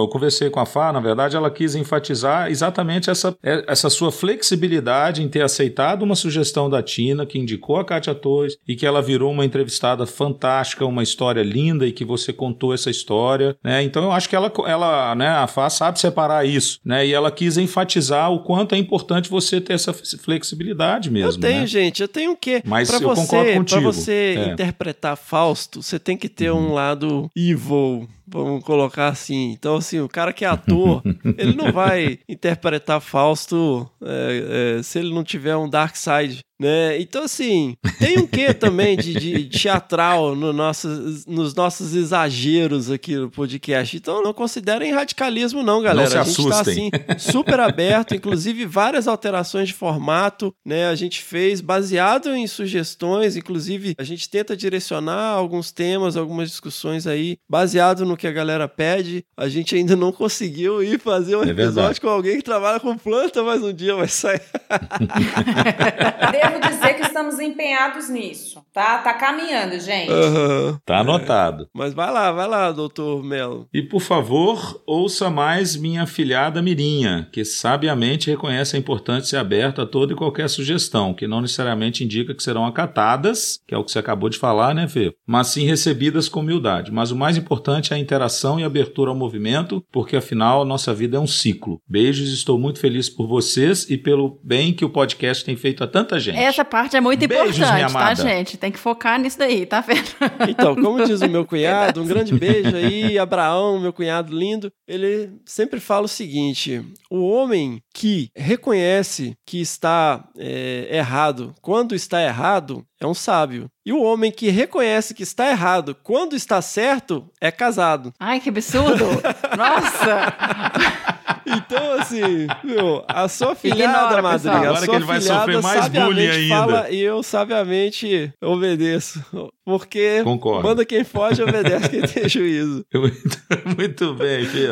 eu conversei com a Fá, na verdade, ela quis enfatizar exatamente essa, é, essa sua flexibilidade em ter aceitado uma sugestão da Tina, que indicou a Kátia Torres, e que ela virou uma entrevistada fantástica, uma história linda, e que você contou essa história, né? Então eu acho que ela, ela né, a Fá sabe separar isso, né? E ela quis enfatizar o quanto é importante você ter essa flexibilidade mesmo, eu tenho, né? gente, eu tenho o quê? Mas pra eu você, concordo Pra contigo. você É. interpretar Fausto, você tem que ter um lado evil, vamos colocar assim. Então, assim, o cara que é ator, ele não vai interpretar Fausto é, é, se ele não tiver um dark side. Né? Então, assim, tem um quê também de, de teatral no nossos, nos nossos exageros aqui no podcast. Então, não considerem radicalismo, não, galera. se a gente tá, assustem. assim, super aberto, inclusive várias alterações de formato, né? A gente fez baseado em sugestões, inclusive a gente tenta direcionar alguns temas, algumas discussões aí, baseado no que a galera pede. A gente ainda não conseguiu ir fazer um É episódio verdade. com alguém que trabalha com planta, mas um dia vai sair. Devo dizer que estamos empenhados nisso, tá? Tá caminhando, gente. Aham. Tá anotado. Mas vai lá, vai lá, doutor Melo. E por favor, ouça mais minha afilhada Mirinha, que sabiamente reconhece a importância de ser aberta a toda e qualquer sugestão, que não necessariamente indica que serão acatadas, que é o que você acabou de falar, né, Fê? Mas sim recebidas com humildade. Mas o mais importante é a interação e abertura ao movimento, porque afinal nossa vida é um ciclo. Beijos, estou muito feliz por vocês e pelo bem que o podcast tem feito a tanta gente. Essa parte é muito Beijos, minha importante, tá, gente? Tem que focar nisso daí, tá vendo? Então, como diz o meu cunhado, um grande beijo aí, Abraão, meu cunhado lindo. Ele sempre fala o seguinte: o homem que reconhece que está é, errado quando está errado é um sábio. E o homem que reconhece que está errado quando está certo é casado. Ai, que absurdo! Nossa! Então, assim, meu, a sua filhada, Ignora, madrinha, pessoal. a Agora que sua ele vai filhada sofrer mais bullying sabiamente fala e eu sabiamente obedeço. Porque Concordo. manda quem foge, obedece quem tem juízo. Muito, muito bem, Fê.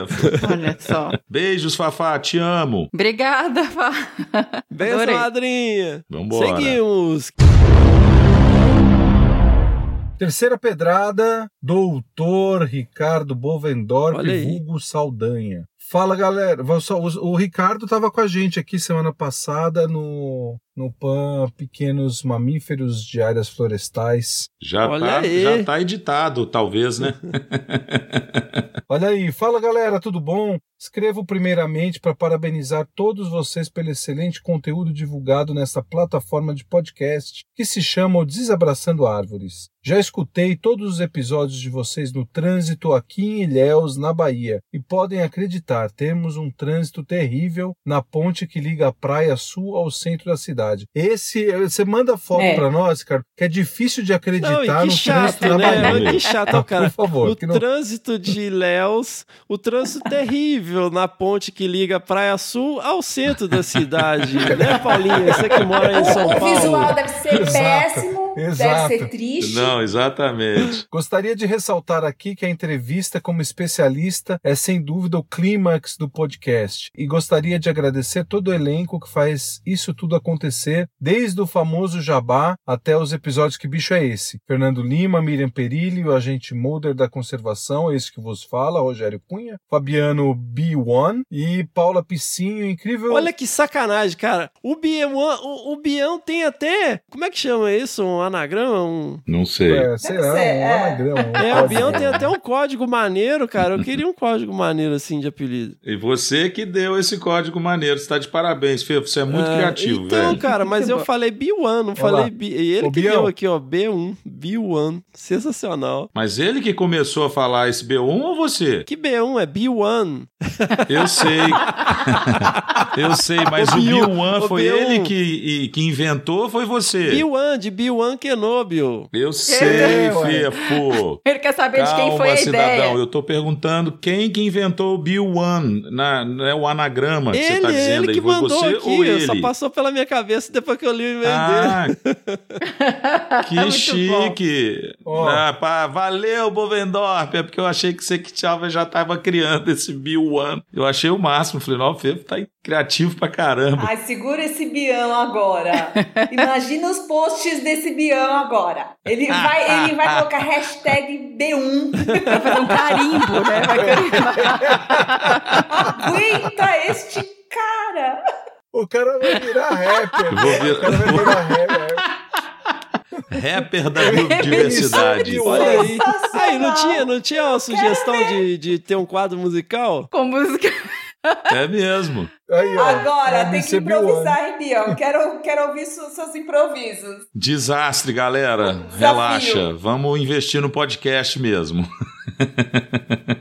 Olha só. Beijos, Fafá, te amo. Obrigada, Fá. Adorei. madrinha. Vambora. Seguimos. Terceira pedrada, doutor Ricardo Bovendorp, vulgo Saldanha. Fala, galera. O Ricardo estava com a gente aqui semana passada no, no PAN Pequenos Mamíferos de Áreas Florestais. Já Olha tá, aí. já tá editado, talvez, né? Olha aí, fala galera, tudo bom? Escrevo primeiramente para parabenizar todos vocês pelo excelente conteúdo divulgado nesta plataforma de podcast que se chama o Desabraçando Árvores. Já escutei todos os episódios de vocês no trânsito aqui em Ilhéus, na Bahia, e podem acreditar, temos um trânsito terrível na ponte que liga a Praia Sul ao centro da cidade. Esse, você manda foto É. para nós, cara, que é difícil de acreditar Não, e no que chato, trânsito né? Bahia. Que chato, Ah, cara. Por favor, o que não... trânsito de Ilhéus, o trânsito terrível na ponte que liga a Praia Sul ao centro da cidade. né, Paulinha? Você que mora em São O Paulo. visual deve ser Exato. péssimo. Exato. Deve ser triste. Não, exatamente. Gostaria de ressaltar aqui que a entrevista como especialista é sem dúvida o clímax do podcast e gostaria de agradecer todo o elenco que faz isso tudo acontecer, desde o famoso Jabá até os episódios Que Bicho é Esse? Fernando Lima, Miriam Perilli, o agente Mulder da Conservação, esse que vos fala, Rogério Cunha, Fabiano B1 e Paula Piscinho, incrível... Olha que sacanagem, cara. O Bião, o, o Bião tem até. Como é que chama isso? Um anagrama? Um... Não sei. É, sei lá, um é. anagrama. um É, o código. Bião tem até um código maneiro, cara. Eu queria um código maneiro assim de apelido. E você que deu esse código maneiro. Você tá de parabéns, Fê. Você é muito É, criativo, então, velho. cara, mas eu falei B1, não falei. B. E ele Ô, que Bião. deu aqui, ó, B1, B1. Sensacional. Mas ele que começou a falar esse B1 ou você? Que B1 é B1. Eu sei. Eu sei, mas o Bill, B1 ô, foi Bill. ele que, e- que inventou ou foi você? B1 de B1 Kenobi. Eu sei, É. Fefo. Ele quer saber de quem Calma, foi a cidadão. ideia. Eu tô perguntando quem que inventou o Bill One, na, não é o anagrama que você Ele, tá dizendo ele aí. que Foi mandou você aqui, ele? só passou pela minha cabeça depois que eu li o e-mail dele. Ah, que Muito chique. Ó. Ah, pá, valeu, Bovendorp. É porque eu achei que você que tava, já tava criando esse Bill One. Eu achei o máximo. Falei, não, o Fefo tá criativo pra caramba. Ai, segura esse bião agora. Imagina os posts desse bião agora. Ele vai, ele vai colocar hashtag B1. Vai fazer um carimbo, né? Vai carimbar. Aguenta este cara. O cara vai virar rapper. Vou vir- O cara vai virar rapper. Rapper da diversidade. Isso. Olha aí. Aí, não tinha, não tinha uma sugestão de, de ter um quadro musical? Com música. É mesmo. Aí, ó, Agora tem que ser B1. improvisar, hein, Bião? Quero, quero ouvir su- seus improvisos. Desastre, galera. Desafio. Relaxa. Vamos investir no podcast mesmo.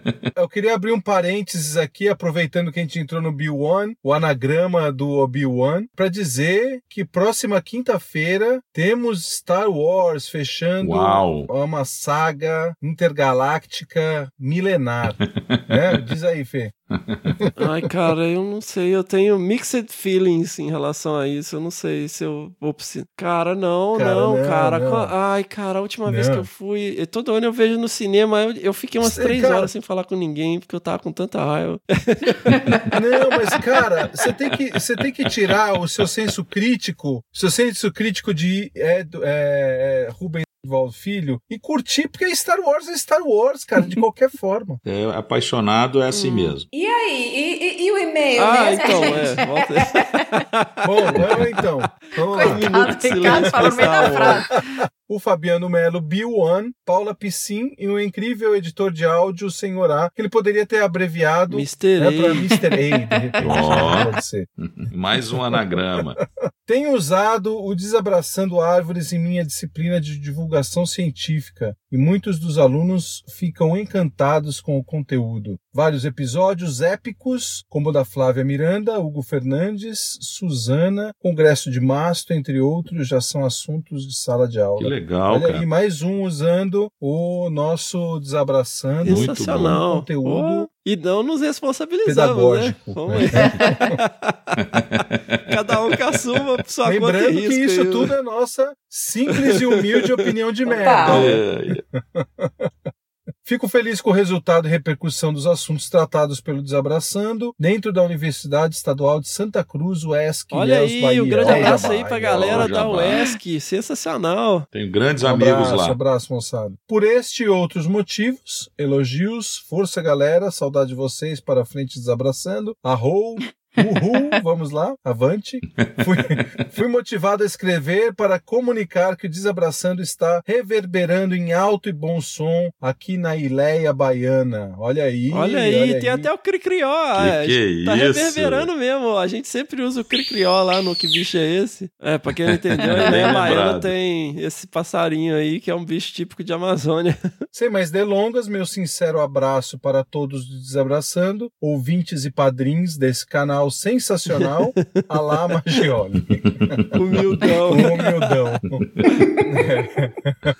Eu queria abrir um parênteses aqui, aproveitando que a gente entrou no B1, o anagrama do Obi-Wan, para dizer que próxima quinta-feira temos Star Wars fechando Uau. uma saga intergaláctica milenar. né? Diz aí, Fê. Ai, cara, eu não sei. Eu tenho mixed feelings em relação a isso. Eu não sei se eu vou precisar. Cara, não, Cara, não, não, cara. não. Ai, cara, a última vez Não. que eu fui. Todo ano eu vejo no cinema. Eu, eu fiquei umas três cara. horas sem falar com ninguém, porque eu tava com tanta raiva. Não, mas, cara, você tem que, você tem que tirar o seu senso crítico, seu senso crítico de é, é, é, Rubens Val Filho e curtir, porque Star Wars é Star Wars, cara, de qualquer forma. É, apaixonado é assim mesmo. E aí? E, e- e o e-mail ah, mesmo? então, é. Volta aí. Bom, vamos então. Vamos lá. Coitado, Ricardo silêncio falou no meio da frase. o Fabiano Melo B1, Paula Piscin e o incrível editor de áudio, o Senhor A, que ele poderia ter abreviado Mr. né, para A. Mr. A, de repente. Ó. Pode ser. Mais um anagrama. Tenho usado o Desabraçando Árvores em minha disciplina de divulgação científica e muitos dos alunos ficam encantados com o conteúdo. Vários episódios épicos, como o da Flávia Miranda, Hugo Fernandes, Suzana, Congresso de Masto, entre outros, já são assuntos de sala de aula. Que legal, Olha cara. aí, mais um usando o nosso Desabraçando. Muito Sensacional. bom. Conteúdo Pô, e não nos responsabilizamos, pedagógico. né? Vamos aí. Cada um que assuma por sua conta e Lembrando risco. que isso aí. tudo é nossa simples e humilde opinião de merda. É, Fico feliz com o resultado e repercussão dos assuntos tratados pelo Desabraçando dentro da Universidade Estadual de Santa Cruz, UESC, Olha Ilhéus, aí, Bahia. um grande Olha, abraço aí Bahia. pra galera Ó, da. UESC. Sensacional. Tenho grandes Um amigos abraço, lá. abraço, moçada. Por este e outros motivos, elogios, força galera, saudade de vocês para frente desabraçando, arrou, uhul, vamos lá, avante. Fui, fui motivado a escrever para comunicar que o Desabraçando está reverberando em alto e bom som aqui na Ileia Baiana. Olha aí, Olha aí, tem até o Cricrió. Que é, que tá isso? reverberando mesmo. A gente sempre usa o Cricrió lá no Que Bicho é Esse? É, pra quem não entendeu, a Bem Ileia lembrado. Baiana tem esse passarinho aí que é um bicho típico de Amazônia. Sem mais delongas, meu sincero abraço para todos do Desabraçando, ouvintes e padrinhos desse canal sensacional, Alá Magioli. Humildão. Humildão.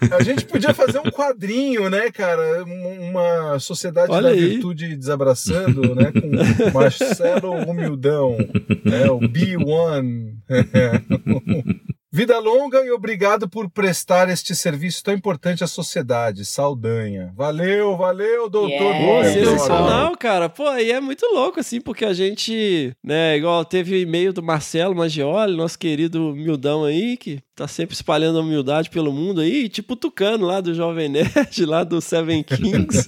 É. A gente podia fazer um quadrinho, né, cara? Um- Uma sociedade Olha da aí. virtude desabraçando, né? Com Marcelo Humildão, né? O B1. Vida longa e obrigado por prestar este serviço tão importante à sociedade. Saldanha. Valeu, valeu, doutor. Yeah. Pô, sensacional, cara. Pô, aí é muito louco, assim, porque a gente, né, igual teve o e-mail do Marcelo Maggioli, nosso querido humildão aí, que tá sempre espalhando a humildade pelo mundo aí, tipo Tucano lá do Jovem Nerd, lá do Seven Kings.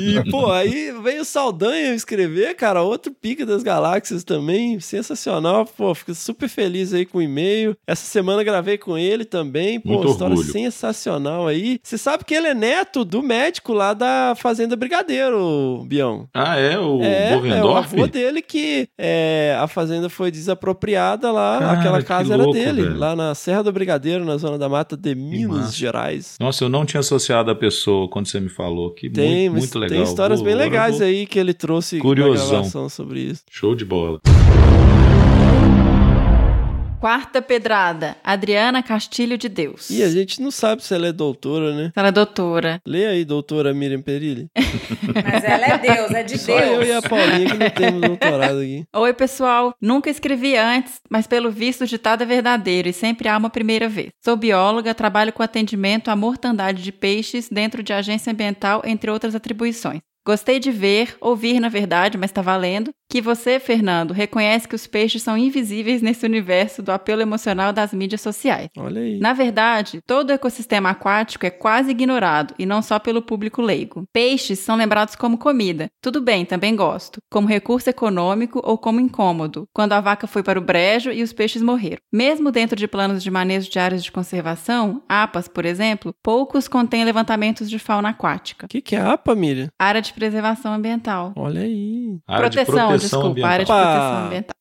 e, pô, aí veio o Saldanha escrever, cara, outro pica das galáxias também, sensacional. Pô, fico super feliz aí com o e-mail. Essa semana gravei com ele também, pô, Muito história orgulho. sensacional aí. Você sabe que ele é neto do médico lá da Fazenda Brigadeiro, Bião. Ah, é? O É, é o avô dele que é, a fazenda foi desapropriada lá, Cara, aquela que casa era louco, dele, velho. lá na Serra do Brigadeiro, na zona da mata de Minas. Gerais. Nossa, eu não tinha associado a pessoa quando você me falou. Que Tem, muito, muito legal. tem histórias bem legais vou- aí que ele trouxe Curiosão. gravação sobre isso. Show de bola. Quarta pedrada, Adriana Castilho de Deus. E a gente não sabe se ela é doutora, né? Ela é doutora. Lê aí, doutora Miriam Perilli. Mas ela é Deus, é de Só eu e a Deus. Paulinha que não temos doutorado aqui. Oi, pessoal. Nunca escrevi antes, mas pelo visto o ditado é verdadeiro e sempre há uma primeira vez. Sou bióloga, trabalho com atendimento à mortandade de peixes dentro de agência ambiental, entre outras atribuições. Gostei de ver, ouvir na verdade, mas tá valendo, que você, Fernando, reconhece que os peixes são invisíveis nesse universo do apelo emocional das mídias sociais. Olha aí. Na verdade, todo o ecossistema aquático é quase ignorado, e não só pelo público leigo. Peixes são lembrados como comida. Tudo bem, também gosto. Como recurso econômico ou como incômodo, quando a vaca foi para o brejo e os peixes morreram. Mesmo dentro de planos de manejo de áreas de conservação, APAS, por exemplo, poucos contêm levantamentos de fauna aquática. O que, que é APA, Miriam? Área de preservação ambiental. Olha aí. Área de proteção, desculpa, ambiental. área de proteção ambiental.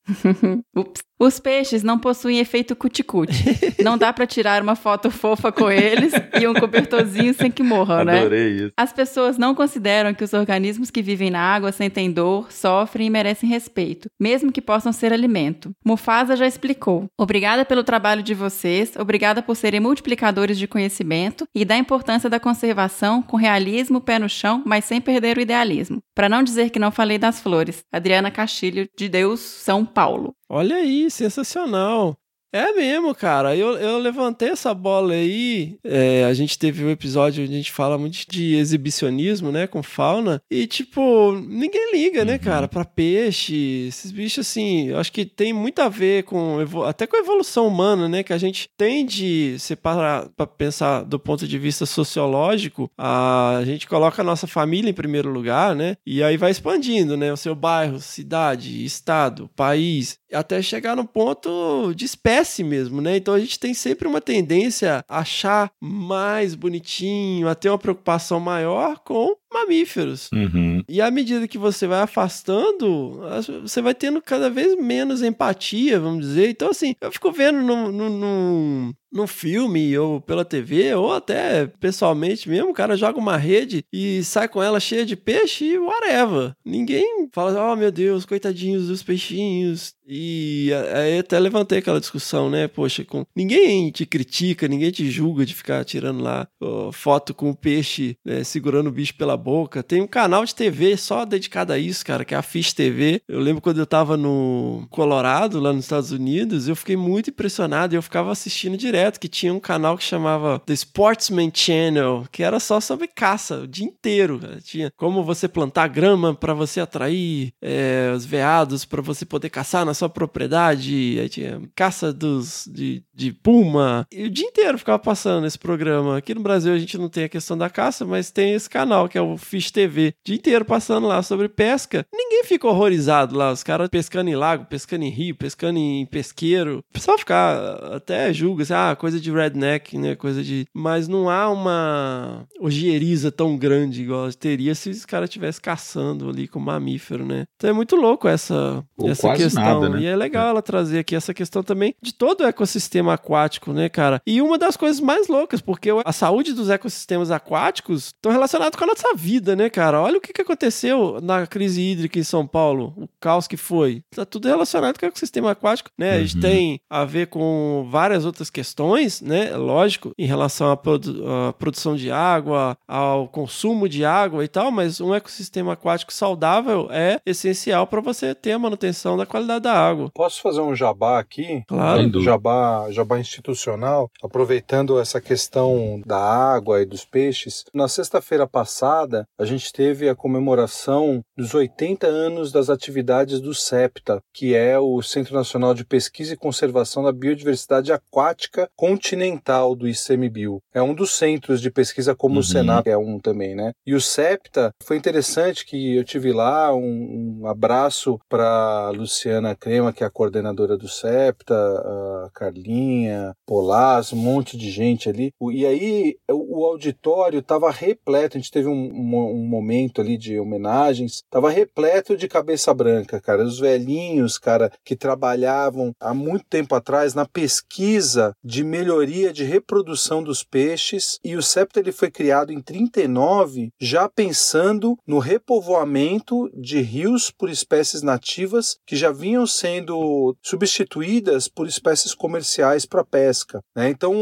Ups. Os peixes não possuem efeito cuticute. não dá pra tirar uma foto fofa com eles e um cobertorzinho sem que morram, né? Adorei isso. As pessoas não consideram que os organismos que vivem na água sentem dor, sofrem e merecem respeito, mesmo que possam ser alimento. Mufasa já explicou. Obrigada pelo trabalho de vocês, obrigada por serem multiplicadores de conhecimento e da importância da conservação com realismo, pé no chão, mas sem perder o idealismo. Para não dizer que não falei das flores. Adriana Castilho, de Deus, São Paulo. Olha aí, sensacional. É mesmo, cara. Eu, eu levantei essa bola aí. é, a gente teve um episódio onde a gente fala muito de exibicionismo, né? Com fauna. E, tipo, ninguém liga, né, cara? Pra peixe. Esses bichos, assim, eu acho que tem muito a ver com. Até com a evolução humana, né? Que a gente tende, se parar pra pensar do ponto de vista sociológico, a gente coloca a nossa família em primeiro lugar, né? E aí vai expandindo, né? O seu bairro, cidade, estado, país, até chegar no ponto de espécie mesmo, né? Então a gente tem sempre uma tendência a achar mais bonitinho, a ter uma preocupação maior com mamíferos. Uhum. E à medida que você vai afastando, as- você vai tendo cada vez menos empatia, vamos dizer. Então, assim, eu fico vendo num, num, num, num filme ou pela TV, ou até pessoalmente mesmo, o cara joga uma rede e sai com ela cheia de peixe e whatever. Ninguém fala, oh meu Deus, coitadinhos dos peixinhos. E aí até levantei aquela discussão, né? Poxa, com... ninguém te critica, ninguém te julga de ficar tirando lá ó, foto com o peixe né, segurando o bicho pela boca. Tem um canal de TV só dedicado a isso, cara, que é a Fish TV. Eu lembro quando eu tava no Colorado, lá nos Estados Unidos, eu fiquei muito impressionado e eu ficava assistindo direto, que tinha um canal que chamava The Sportsman Channel, que era só sobre caça o dia inteiro. cara. Tinha como você plantar grama para você atrair é, os veados, para você poder caçar na sua propriedade. Aí tinha caça dos, de, de puma. E o dia inteiro ficava passando esse programa. Aqui no Brasil a gente não tem a questão da caça, mas tem esse canal que é o Fish TV. O dia inteiro passando lá sobre pesca. Ninguém fica horrorizado lá. Os caras pescando em lago, pescando em rio, pescando em pesqueiro. O pessoal fica até julga assim, ah, coisa de redneck, né? Coisa de. Mas não há uma ojeriza tão grande igual teria se os caras estivessem caçando ali com mamífero, né? Então é muito louco essa, Ou essa questão. nada, né? E é legal ela trazer aqui essa questão também de todo o ecossistema aquático, né, cara? E uma das coisas mais loucas, porque a saúde dos ecossistemas aquáticos estão relacionados com a nossa vida, né, cara? Olha o que, que aconteceu na crise hídrica em São Paulo, o caos que foi. Tá tudo relacionado com o ecossistema aquático, né? A gente Uhum. tem a ver com várias outras questões, né? Lógico, em relação à, produ- à produção de água, ao consumo de água e tal, mas um ecossistema aquático saudável é essencial para você ter a manutenção da qualidade da água. Posso fazer um jabá aqui? Claro. Jabá, jabá institucional, aproveitando essa questão da água e dos peixes. Na sexta-feira passada, a gente teve a comemoração dos 80 anos das atividades do CEPTA, que é o Centro Nacional de Pesquisa e Conservação da Biodiversidade Aquática Continental do ICMBio. É um dos centros de pesquisa, como Uhum. o Senap é um também, né? E o CEPTA foi interessante que eu tive lá um, um abraço para Luciana Crema, que é a coordenadora do CEPTA, a Carlinha, Polaz, um monte de gente ali. E aí o, o auditório estava repleto, a gente teve um, um- um momento ali de homenagens, estava repleto de cabeça branca, cara. Os velhinhos, cara, que trabalhavam há muito tempo atrás na pesquisa de melhoria de reprodução dos peixes. E o CEPTA ele foi criado em 39, já pensando no repovoamento de rios por espécies nativas que já vinham sendo substituídas por espécies comerciais para pesca. né? Então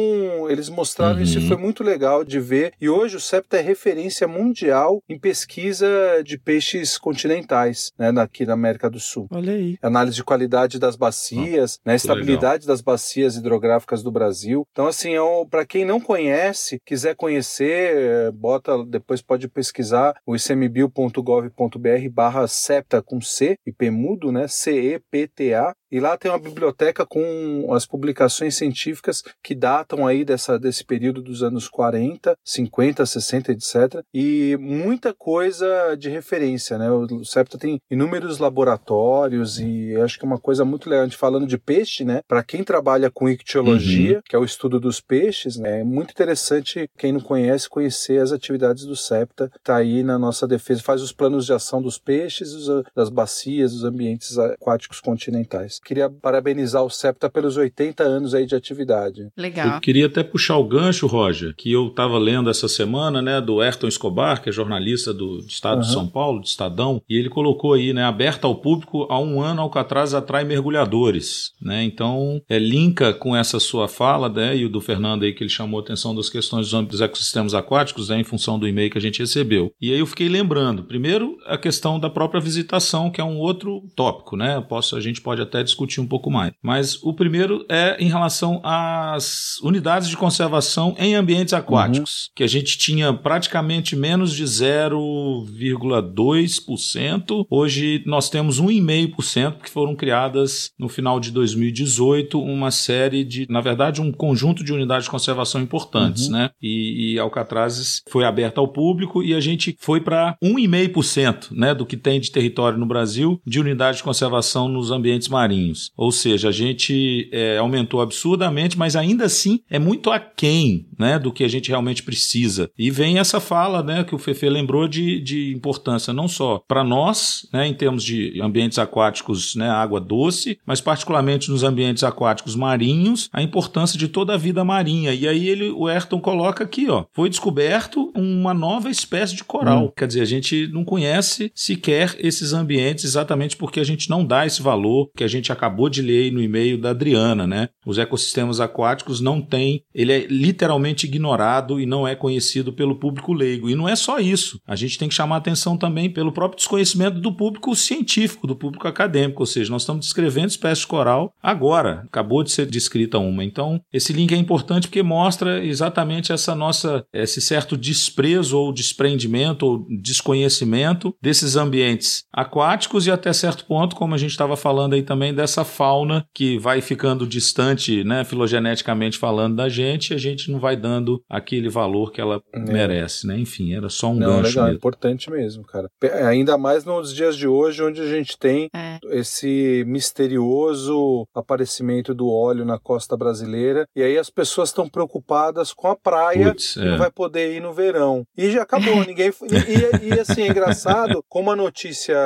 eles mostraram isso e Uhum. foi muito legal de ver. E hoje o CEPTA é referência mundial em pesquisa de peixes continentais, né, aqui na América do Sul Olha aí. análise de qualidade das bacias, né, estabilidade das bacias hidrográficas do Brasil. Então, assim, é para quem não conhece, quiser conhecer, eh, bota, depois pode pesquisar o icmbio.gov.br barra CEPTA com C, IP mudo, né, C-E-P-T-A, e lá tem uma biblioteca com as publicações científicas que datam aí dessa, desse período dos anos 40, 50, 60, etc. E muita coisa de referência, né? O CEPTA tem inúmeros laboratórios e acho que é uma coisa muito legal. A gente falando de peixe, né? Para quem trabalha com ictiologia, que é o estudo dos peixes, né? É muito interessante, quem não conhece, conhecer as atividades do CEPTA. Tá aí na nossa defesa, faz os planos de ação dos peixes, das bacias, dos ambientes aquáticos continentais. Queria parabenizar o CEPTA pelos 80 anos aí de atividade. Legal. Eu queria até puxar o gancho, Roger, que eu estava lendo essa semana, né, do Ayrton Escobar, que é jornalista do Estado de Aham. São Paulo, do Estadão, e ele colocou aí, né, aberta ao público há um ano, Alcatraz atrai mergulhadores, né, então é, linka com essa sua fala, né, e o do Fernando aí, que ele chamou a atenção das questões dos dos ecossistemas aquáticos, né, em função do e-mail que a gente recebeu. E aí eu fiquei lembrando, primeiro, a questão da própria visitação, que é um outro tópico, né, posso, a gente pode até discutir um pouco mais. Mas o primeiro é em relação às unidades de conservação em ambientes aquáticos, que a gente tinha praticamente menos de 0,2%. Hoje nós temos 1,5% que foram criadas no final de 2018 uma série de, na verdade, um conjunto de unidades de conservação importantes, né? E, e Alcatrazes foi aberta ao público e a gente foi para 1,5%, né, do que tem de território no Brasil de unidade de conservação nos ambientes marinhos. Ou seja, a gente é, aumentou absurdamente, mas ainda assim é muito aquém né, do que a gente realmente precisa. E vem essa fala né, que o Fefe lembrou de, de importância não só para nós, né, em termos de ambientes aquáticos, né, água doce, mas particularmente nos ambientes aquáticos marinhos, a importância de toda a vida marinha. E aí ele, o Ayrton coloca aqui, ó, foi descoberto uma nova espécie de coral. Quer dizer, a gente não conhece sequer esses ambientes exatamente porque a gente não dá esse valor que a gente acabou de ler no e-mail da Adriana, né? Os ecossistemas aquáticos não têm, ele é literalmente ignorado e não é conhecido pelo público leigo. E não é só isso. A gente tem que chamar atenção também pelo próprio desconhecimento do público científico, do público acadêmico, ou seja, nós estamos descrevendo espécies de coral agora, acabou de ser descrita uma. Então, esse link é importante porque mostra exatamente essa nossa esse certo desprezo ou desprendimento ou desconhecimento desses ambientes aquáticos e até certo ponto, como a gente estava falando aí também dessa fauna que vai ficando distante, né, filogeneticamente falando da gente, e a gente não vai dando aquele valor que ela É. merece, né? Enfim, era só um Não, gancho legal, é mesmo. importante mesmo, cara. Ainda mais nos dias de hoje, onde a gente tem É. esse misterioso aparecimento do óleo na costa brasileira, e aí as pessoas estão preocupadas com a praia Putz, e é. não vai poder ir no verão. E já acabou, ninguém. E, e- e, assim, é engraçado como a notícia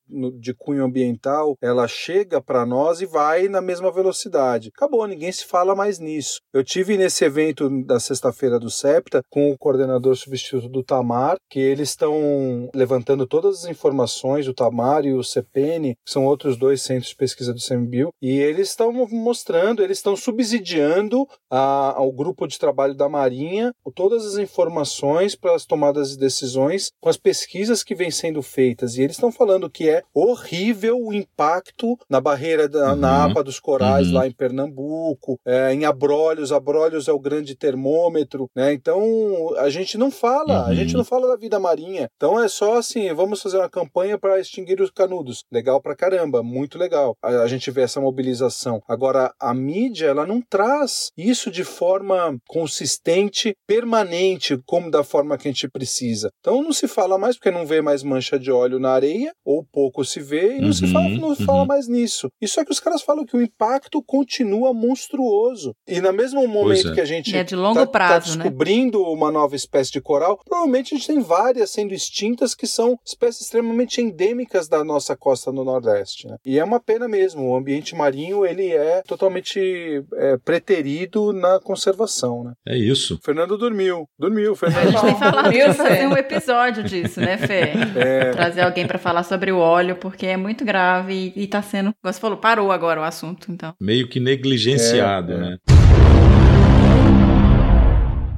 no- de cunho ambiental, ela chega para nós e vai na mesma velocidade. Acabou, ninguém se fala mais nisso. Eu tive nesse evento da sexta-feira do SEPTA com o coordenador substituto do Tamar, que eles estão levantando todas as informações, o Tamar e o CPN, que são outros dois centros de pesquisa do CMBio, e eles estão mostrando, eles estão subsidiando a- ao grupo de trabalho da Marinha todas as informações para as tomadas de decisões com as pesquisas que vêm sendo feitas. E eles estão falando que é horrível o impacto na barreira da, na Uhum. APA dos corais Uhum. lá em Pernambuco, é, em Abrolhos. Abrolhos é o grande termômetro, né? Então a gente não fala, a Uhum. gente não fala da vida marinha. Então é só assim, vamos fazer uma campanha para extinguir os canudos. Legal pra caramba, muito legal. A, a gente vê essa mobilização. Agora a mídia ela não traz isso de forma consistente, permanente, como da forma que a gente precisa. Então não se fala mais porque não vê mais mancha de óleo na areia, ou pouco se vê, e não se Uhum, fala, não se fala uhum. mais nisso. Isso é que os caras falam que o impacto continua monstruoso. E no mesmo momento é. que a gente é de longo tá, prazo, tá né? descobrindo uma nova espécie de coral, provavelmente a gente tem várias sendo extintas que são espécies extremamente endêmicas da nossa costa no Nordeste. né? E é uma pena mesmo. O ambiente marinho ele é totalmente é, preterido na conservação. Né? É isso. O Fernando dormiu. Dormiu, o A Fernando. gente tem falado Viu, de fazer um episódio disso, né, Fê? É, Trazer alguém pra falar sobre o óleo, porque é muito grave e, e tá sendo. Você falou, parou agora o assunto, então. Meio que negligenciado, É, é. né?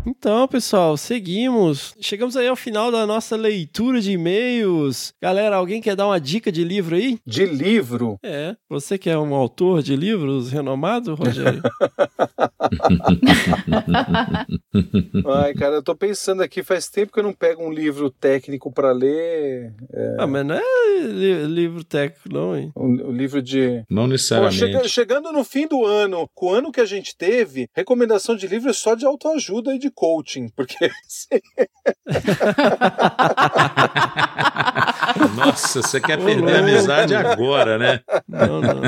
Então, pessoal, seguimos. Chegamos aí ao final da nossa leitura de e-mails. Galera, alguém quer dar uma dica de livro aí? de livro. É, você que é um autor de livros renomado, Rogério? Ai, cara, eu tô pensando aqui, faz tempo que eu não pego um livro técnico para ler. ah, mas não é li- livro técnico, não, hein? Um, um livro de. Não Pô, necessariamente. chega- chegando no fim do ano, com o ano que a gente teve, recomendação de livro é só de autoajuda e de coaching, porque Nossa, você quer Ô, perder a amizade agora, né? Não, não.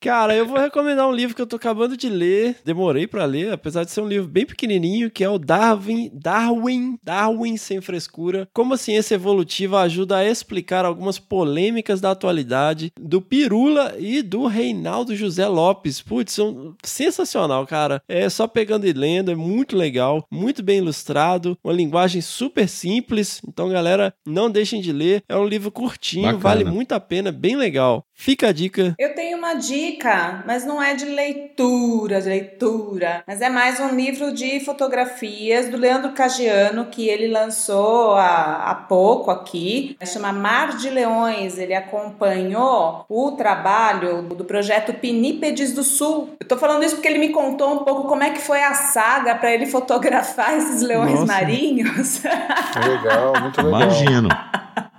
Cara, eu vou recomendar um livro que eu tô acabando de ler. Demorei pra ler, apesar de ser um livro bem pequenininho, que é o Darwin, Darwin, Darwin sem frescura. Como a ciência evolutiva ajuda a explicar algumas polêmicas da atualidade do Pirula e do Reinaldo José Lopes. Putz, são sensacional, cara. É só pegando e lendo, é muito legal, muito bem ilustrado, uma linguagem super simples. Então, galera, não deixem de ler. É um livro curtinho, Bacana. vale muito a pena, bem legal. Fica a dica. Eu tenho uma dica, mas não é de leitura, de leitura, mas é mais um livro de fotografias do Leandro Cagiano que ele lançou há, há pouco aqui. Chama Mar de Leões. Ele acompanhou o trabalho do projeto Pinípedes do Sul. Eu tô falando isso porque ele me contou um pouco como é que foi a saga para ele fotografar esses leões Nossa. marinhos. legal, muito legal. Imagino.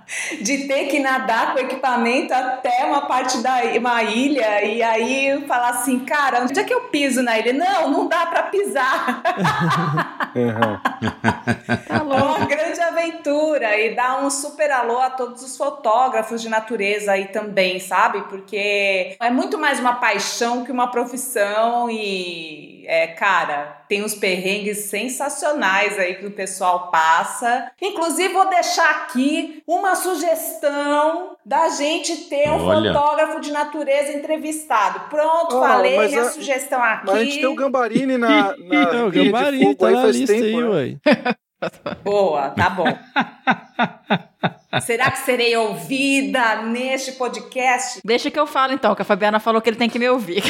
de ter que nadar com o equipamento até uma parte da uma ilha e aí falar assim, cara, onde é que eu piso na ilha? Não, não dá pra pisar. Uhum. É uma grande aventura e dá um super alô a todos os fotógrafos de natureza aí também, sabe? Porque é muito mais uma paixão que uma profissão e é, cara, tem uns perrengues sensacionais aí que o pessoal passa. Inclusive vou deixar aqui uma sugestão da gente ter um Olha. fotógrafo de natureza entrevistado. Pronto, Oh, falei mas minha a- sugestão aqui. Mas a gente tem o Gambarini na, na É, o Pilha de Gambari Fogo tá aí na lista tempo, aí, né? ué. Boa, tá bom. Será que serei ouvida neste podcast? Deixa que eu falo então, que a Fabiana falou que ele tem que me ouvir.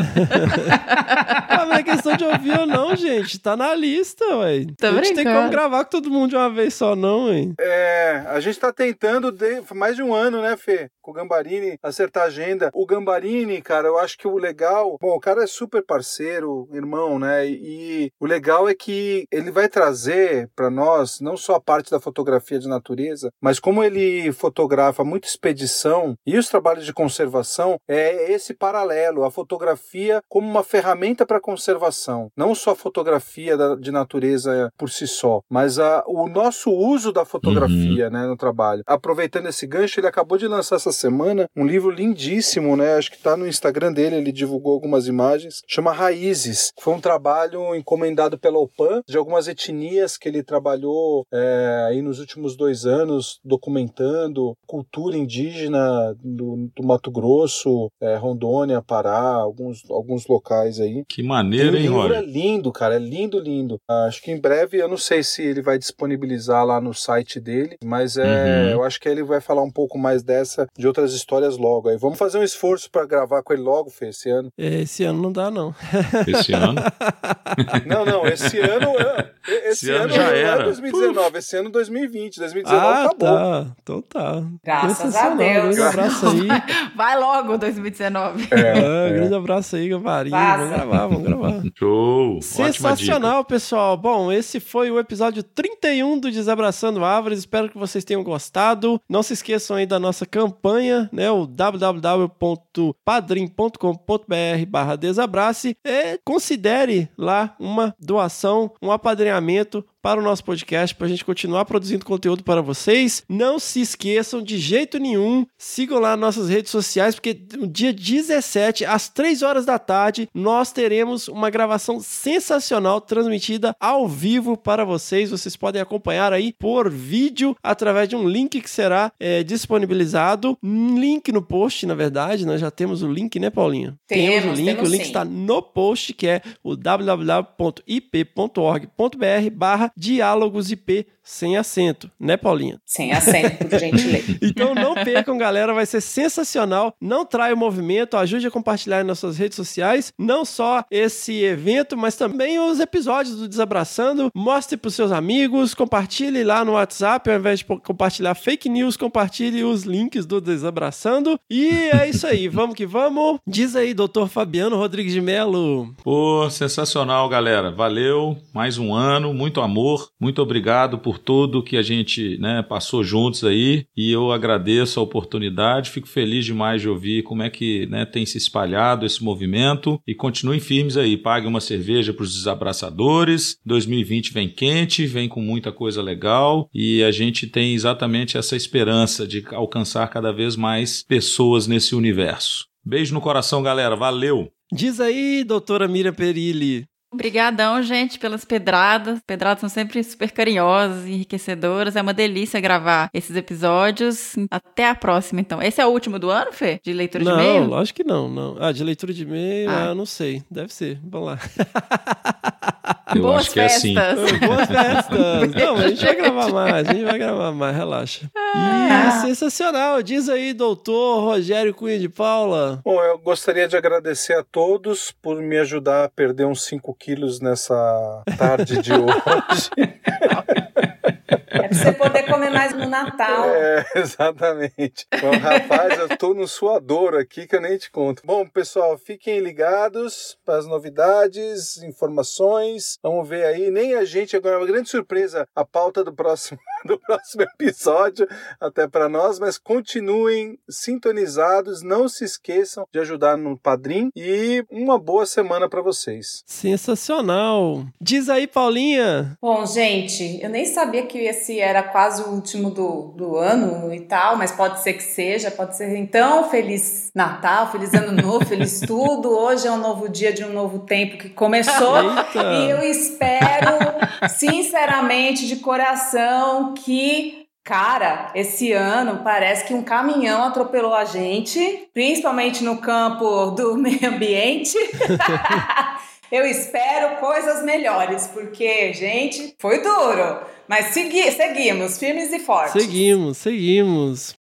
Ah, mas não é questão de ouvir ou não, gente. Tá na lista, ué. Tô a gente tem brincando. como gravar com todo mundo de uma vez só, não, hein? É, a gente tá tentando de mais de um ano, né, Fê? Com o Gambarini, acertar a agenda. O Gambarini, cara, eu acho que o legal. Bom, o cara é super parceiro, irmão, né? E o legal é que ele vai trazer pra nós não só a parte da fotografia de natureza, mas como ele fotografa muita expedição e os trabalhos de conservação, é esse paralelo, a fotografia como uma ferramenta para conservação. Não só a fotografia de natureza por si só, mas a, o nosso uso da fotografia né, no trabalho. Aproveitando esse gancho, ele acabou de lançar essa semana um livro lindíssimo, né? Acho que tá no Instagram dele, ele divulgou algumas imagens. Chama Raízes. Foi um trabalho encomendado pela OPAN de algumas etnias que ele trabalhou é, aí nos últimos dois anos, documentando cultura indígena do, do Mato Grosso, é, Rondônia, Pará, alguns, alguns locais aí. Que maneiro, hein, livro é Roger? lindo, cara, é lindo, lindo. Acho que em breve, eu não sei se ele vai disponibilizar lá no site dele, mas é, Uhum. eu acho que ele vai falar um pouco mais dessa, de outras histórias logo aí. Vamos fazer um esforço pra gravar com ele logo, Fê, esse ano. É, Esse ano não dá, não. Esse ano. Não, não, esse ano, é- esse, Esse ano ano já não é era. 2019, esse ano 2020, 2019 Ah, acabou. tá. Então tá. Graças a Sensacional. Deus. Grande abraço aí. Vai logo, 2019. É, grande abraço aí, Gavarinho. Vamos gravar, vamos gravar. Show! Sensacional, pessoal. Bom, esse foi o episódio 31 do Desabraçando Árvores. Espero que vocês tenham gostado. Não se esqueçam aí da nossa campanha, né? O www.padrim.com.br barra desabrace e considere lá uma doação, um apadrinhamento para o nosso podcast, para a gente continuar produzindo conteúdo para vocês. Não se esqueçam de jeito nenhum, sigam lá nossas redes sociais, porque no dia 17, às 3 horas da tarde, nós teremos uma gravação sensacional transmitida ao vivo para vocês. Vocês podem acompanhar aí por vídeo através de um link que será é, disponibilizado. Link no post, na verdade, nós já temos o link, né, Paulinha? Temos, o link, temos o link sim. está no post, que é o www.ip.org.br barra diálogos IP sem acento, né, Paulinha? Sem acento, por gentileza. Então não percam, galera, vai ser sensacional. Não traia o movimento, ajude a compartilhar nas suas redes sociais, não só esse evento, mas também os episódios do Desabraçando. Mostre para os seus amigos, compartilhe lá no WhatsApp, ao invés de compartilhar fake news, compartilhe os links do Desabraçando. E é isso aí, vamos que vamos. Diz aí, doutor Fabiano Rodrigues de Melo. Pô, sensacional, galera. Valeu. Mais um ano, muito amor. Muito obrigado por tudo que a gente né, passou juntos aí. E eu agradeço a oportunidade. Fico feliz demais de ouvir como é que né, tem se espalhado esse movimento. E continuem firmes aí. Pague uma cerveja para os desabraçadores. 2020 vem quente, vem com muita coisa legal. E a gente tem exatamente essa esperança de alcançar cada vez mais pessoas nesse universo. Beijo no coração, galera. Valeu! Diz aí, doutora Miriam Perilli. Obrigadão, gente, pelas pedradas. Pedradas são sempre super carinhosas e enriquecedoras. É uma delícia gravar esses episódios. Até a próxima, então. Esse é o último do ano, Fê? De leitura não, de e-mail? lógico que não, não. Ah, de leitura de e-mail, Ah. ah, não sei. Deve ser. Vamos lá. Eu Boas acho que é assim. festas. Boas festas. Não, a gente vai gravar mais, a gente vai gravar mais, relaxa. Ah. E sensacional. Diz aí, doutor Rogério Cunha de Paula. Bom, eu gostaria de agradecer a todos por me ajudar a perder uns 5 quilos nessa tarde de hoje. É pra você poder comer mais no Natal. É, exatamente. Bom, rapaz, eu tô no suador aqui que eu nem te conto. Bom, pessoal, fiquem ligados para as novidades, informações. Vamos ver aí. Nem a gente, agora é uma grande surpresa, a pauta do próximo, do próximo episódio, até para nós, mas continuem sintonizados, não se esqueçam de ajudar no Padrim e uma boa semana para vocês. Sensacional. Diz aí, Paulinha. Bom, gente, eu nem sabia que esse era quase o último do, do ano e tal, mas pode ser que seja, pode ser. Então, feliz Natal, feliz Ano Novo, feliz tudo. Hoje é um novo dia de um novo tempo que começou. Eita. E eu espero, sinceramente, de coração, que. Cara, esse ano parece que um caminhão atropelou a gente, principalmente no campo do meio ambiente. Eu espero coisas melhores, porque, gente, foi duro. Mas segui seguimos, firmes e fortes. Seguimos, seguimos.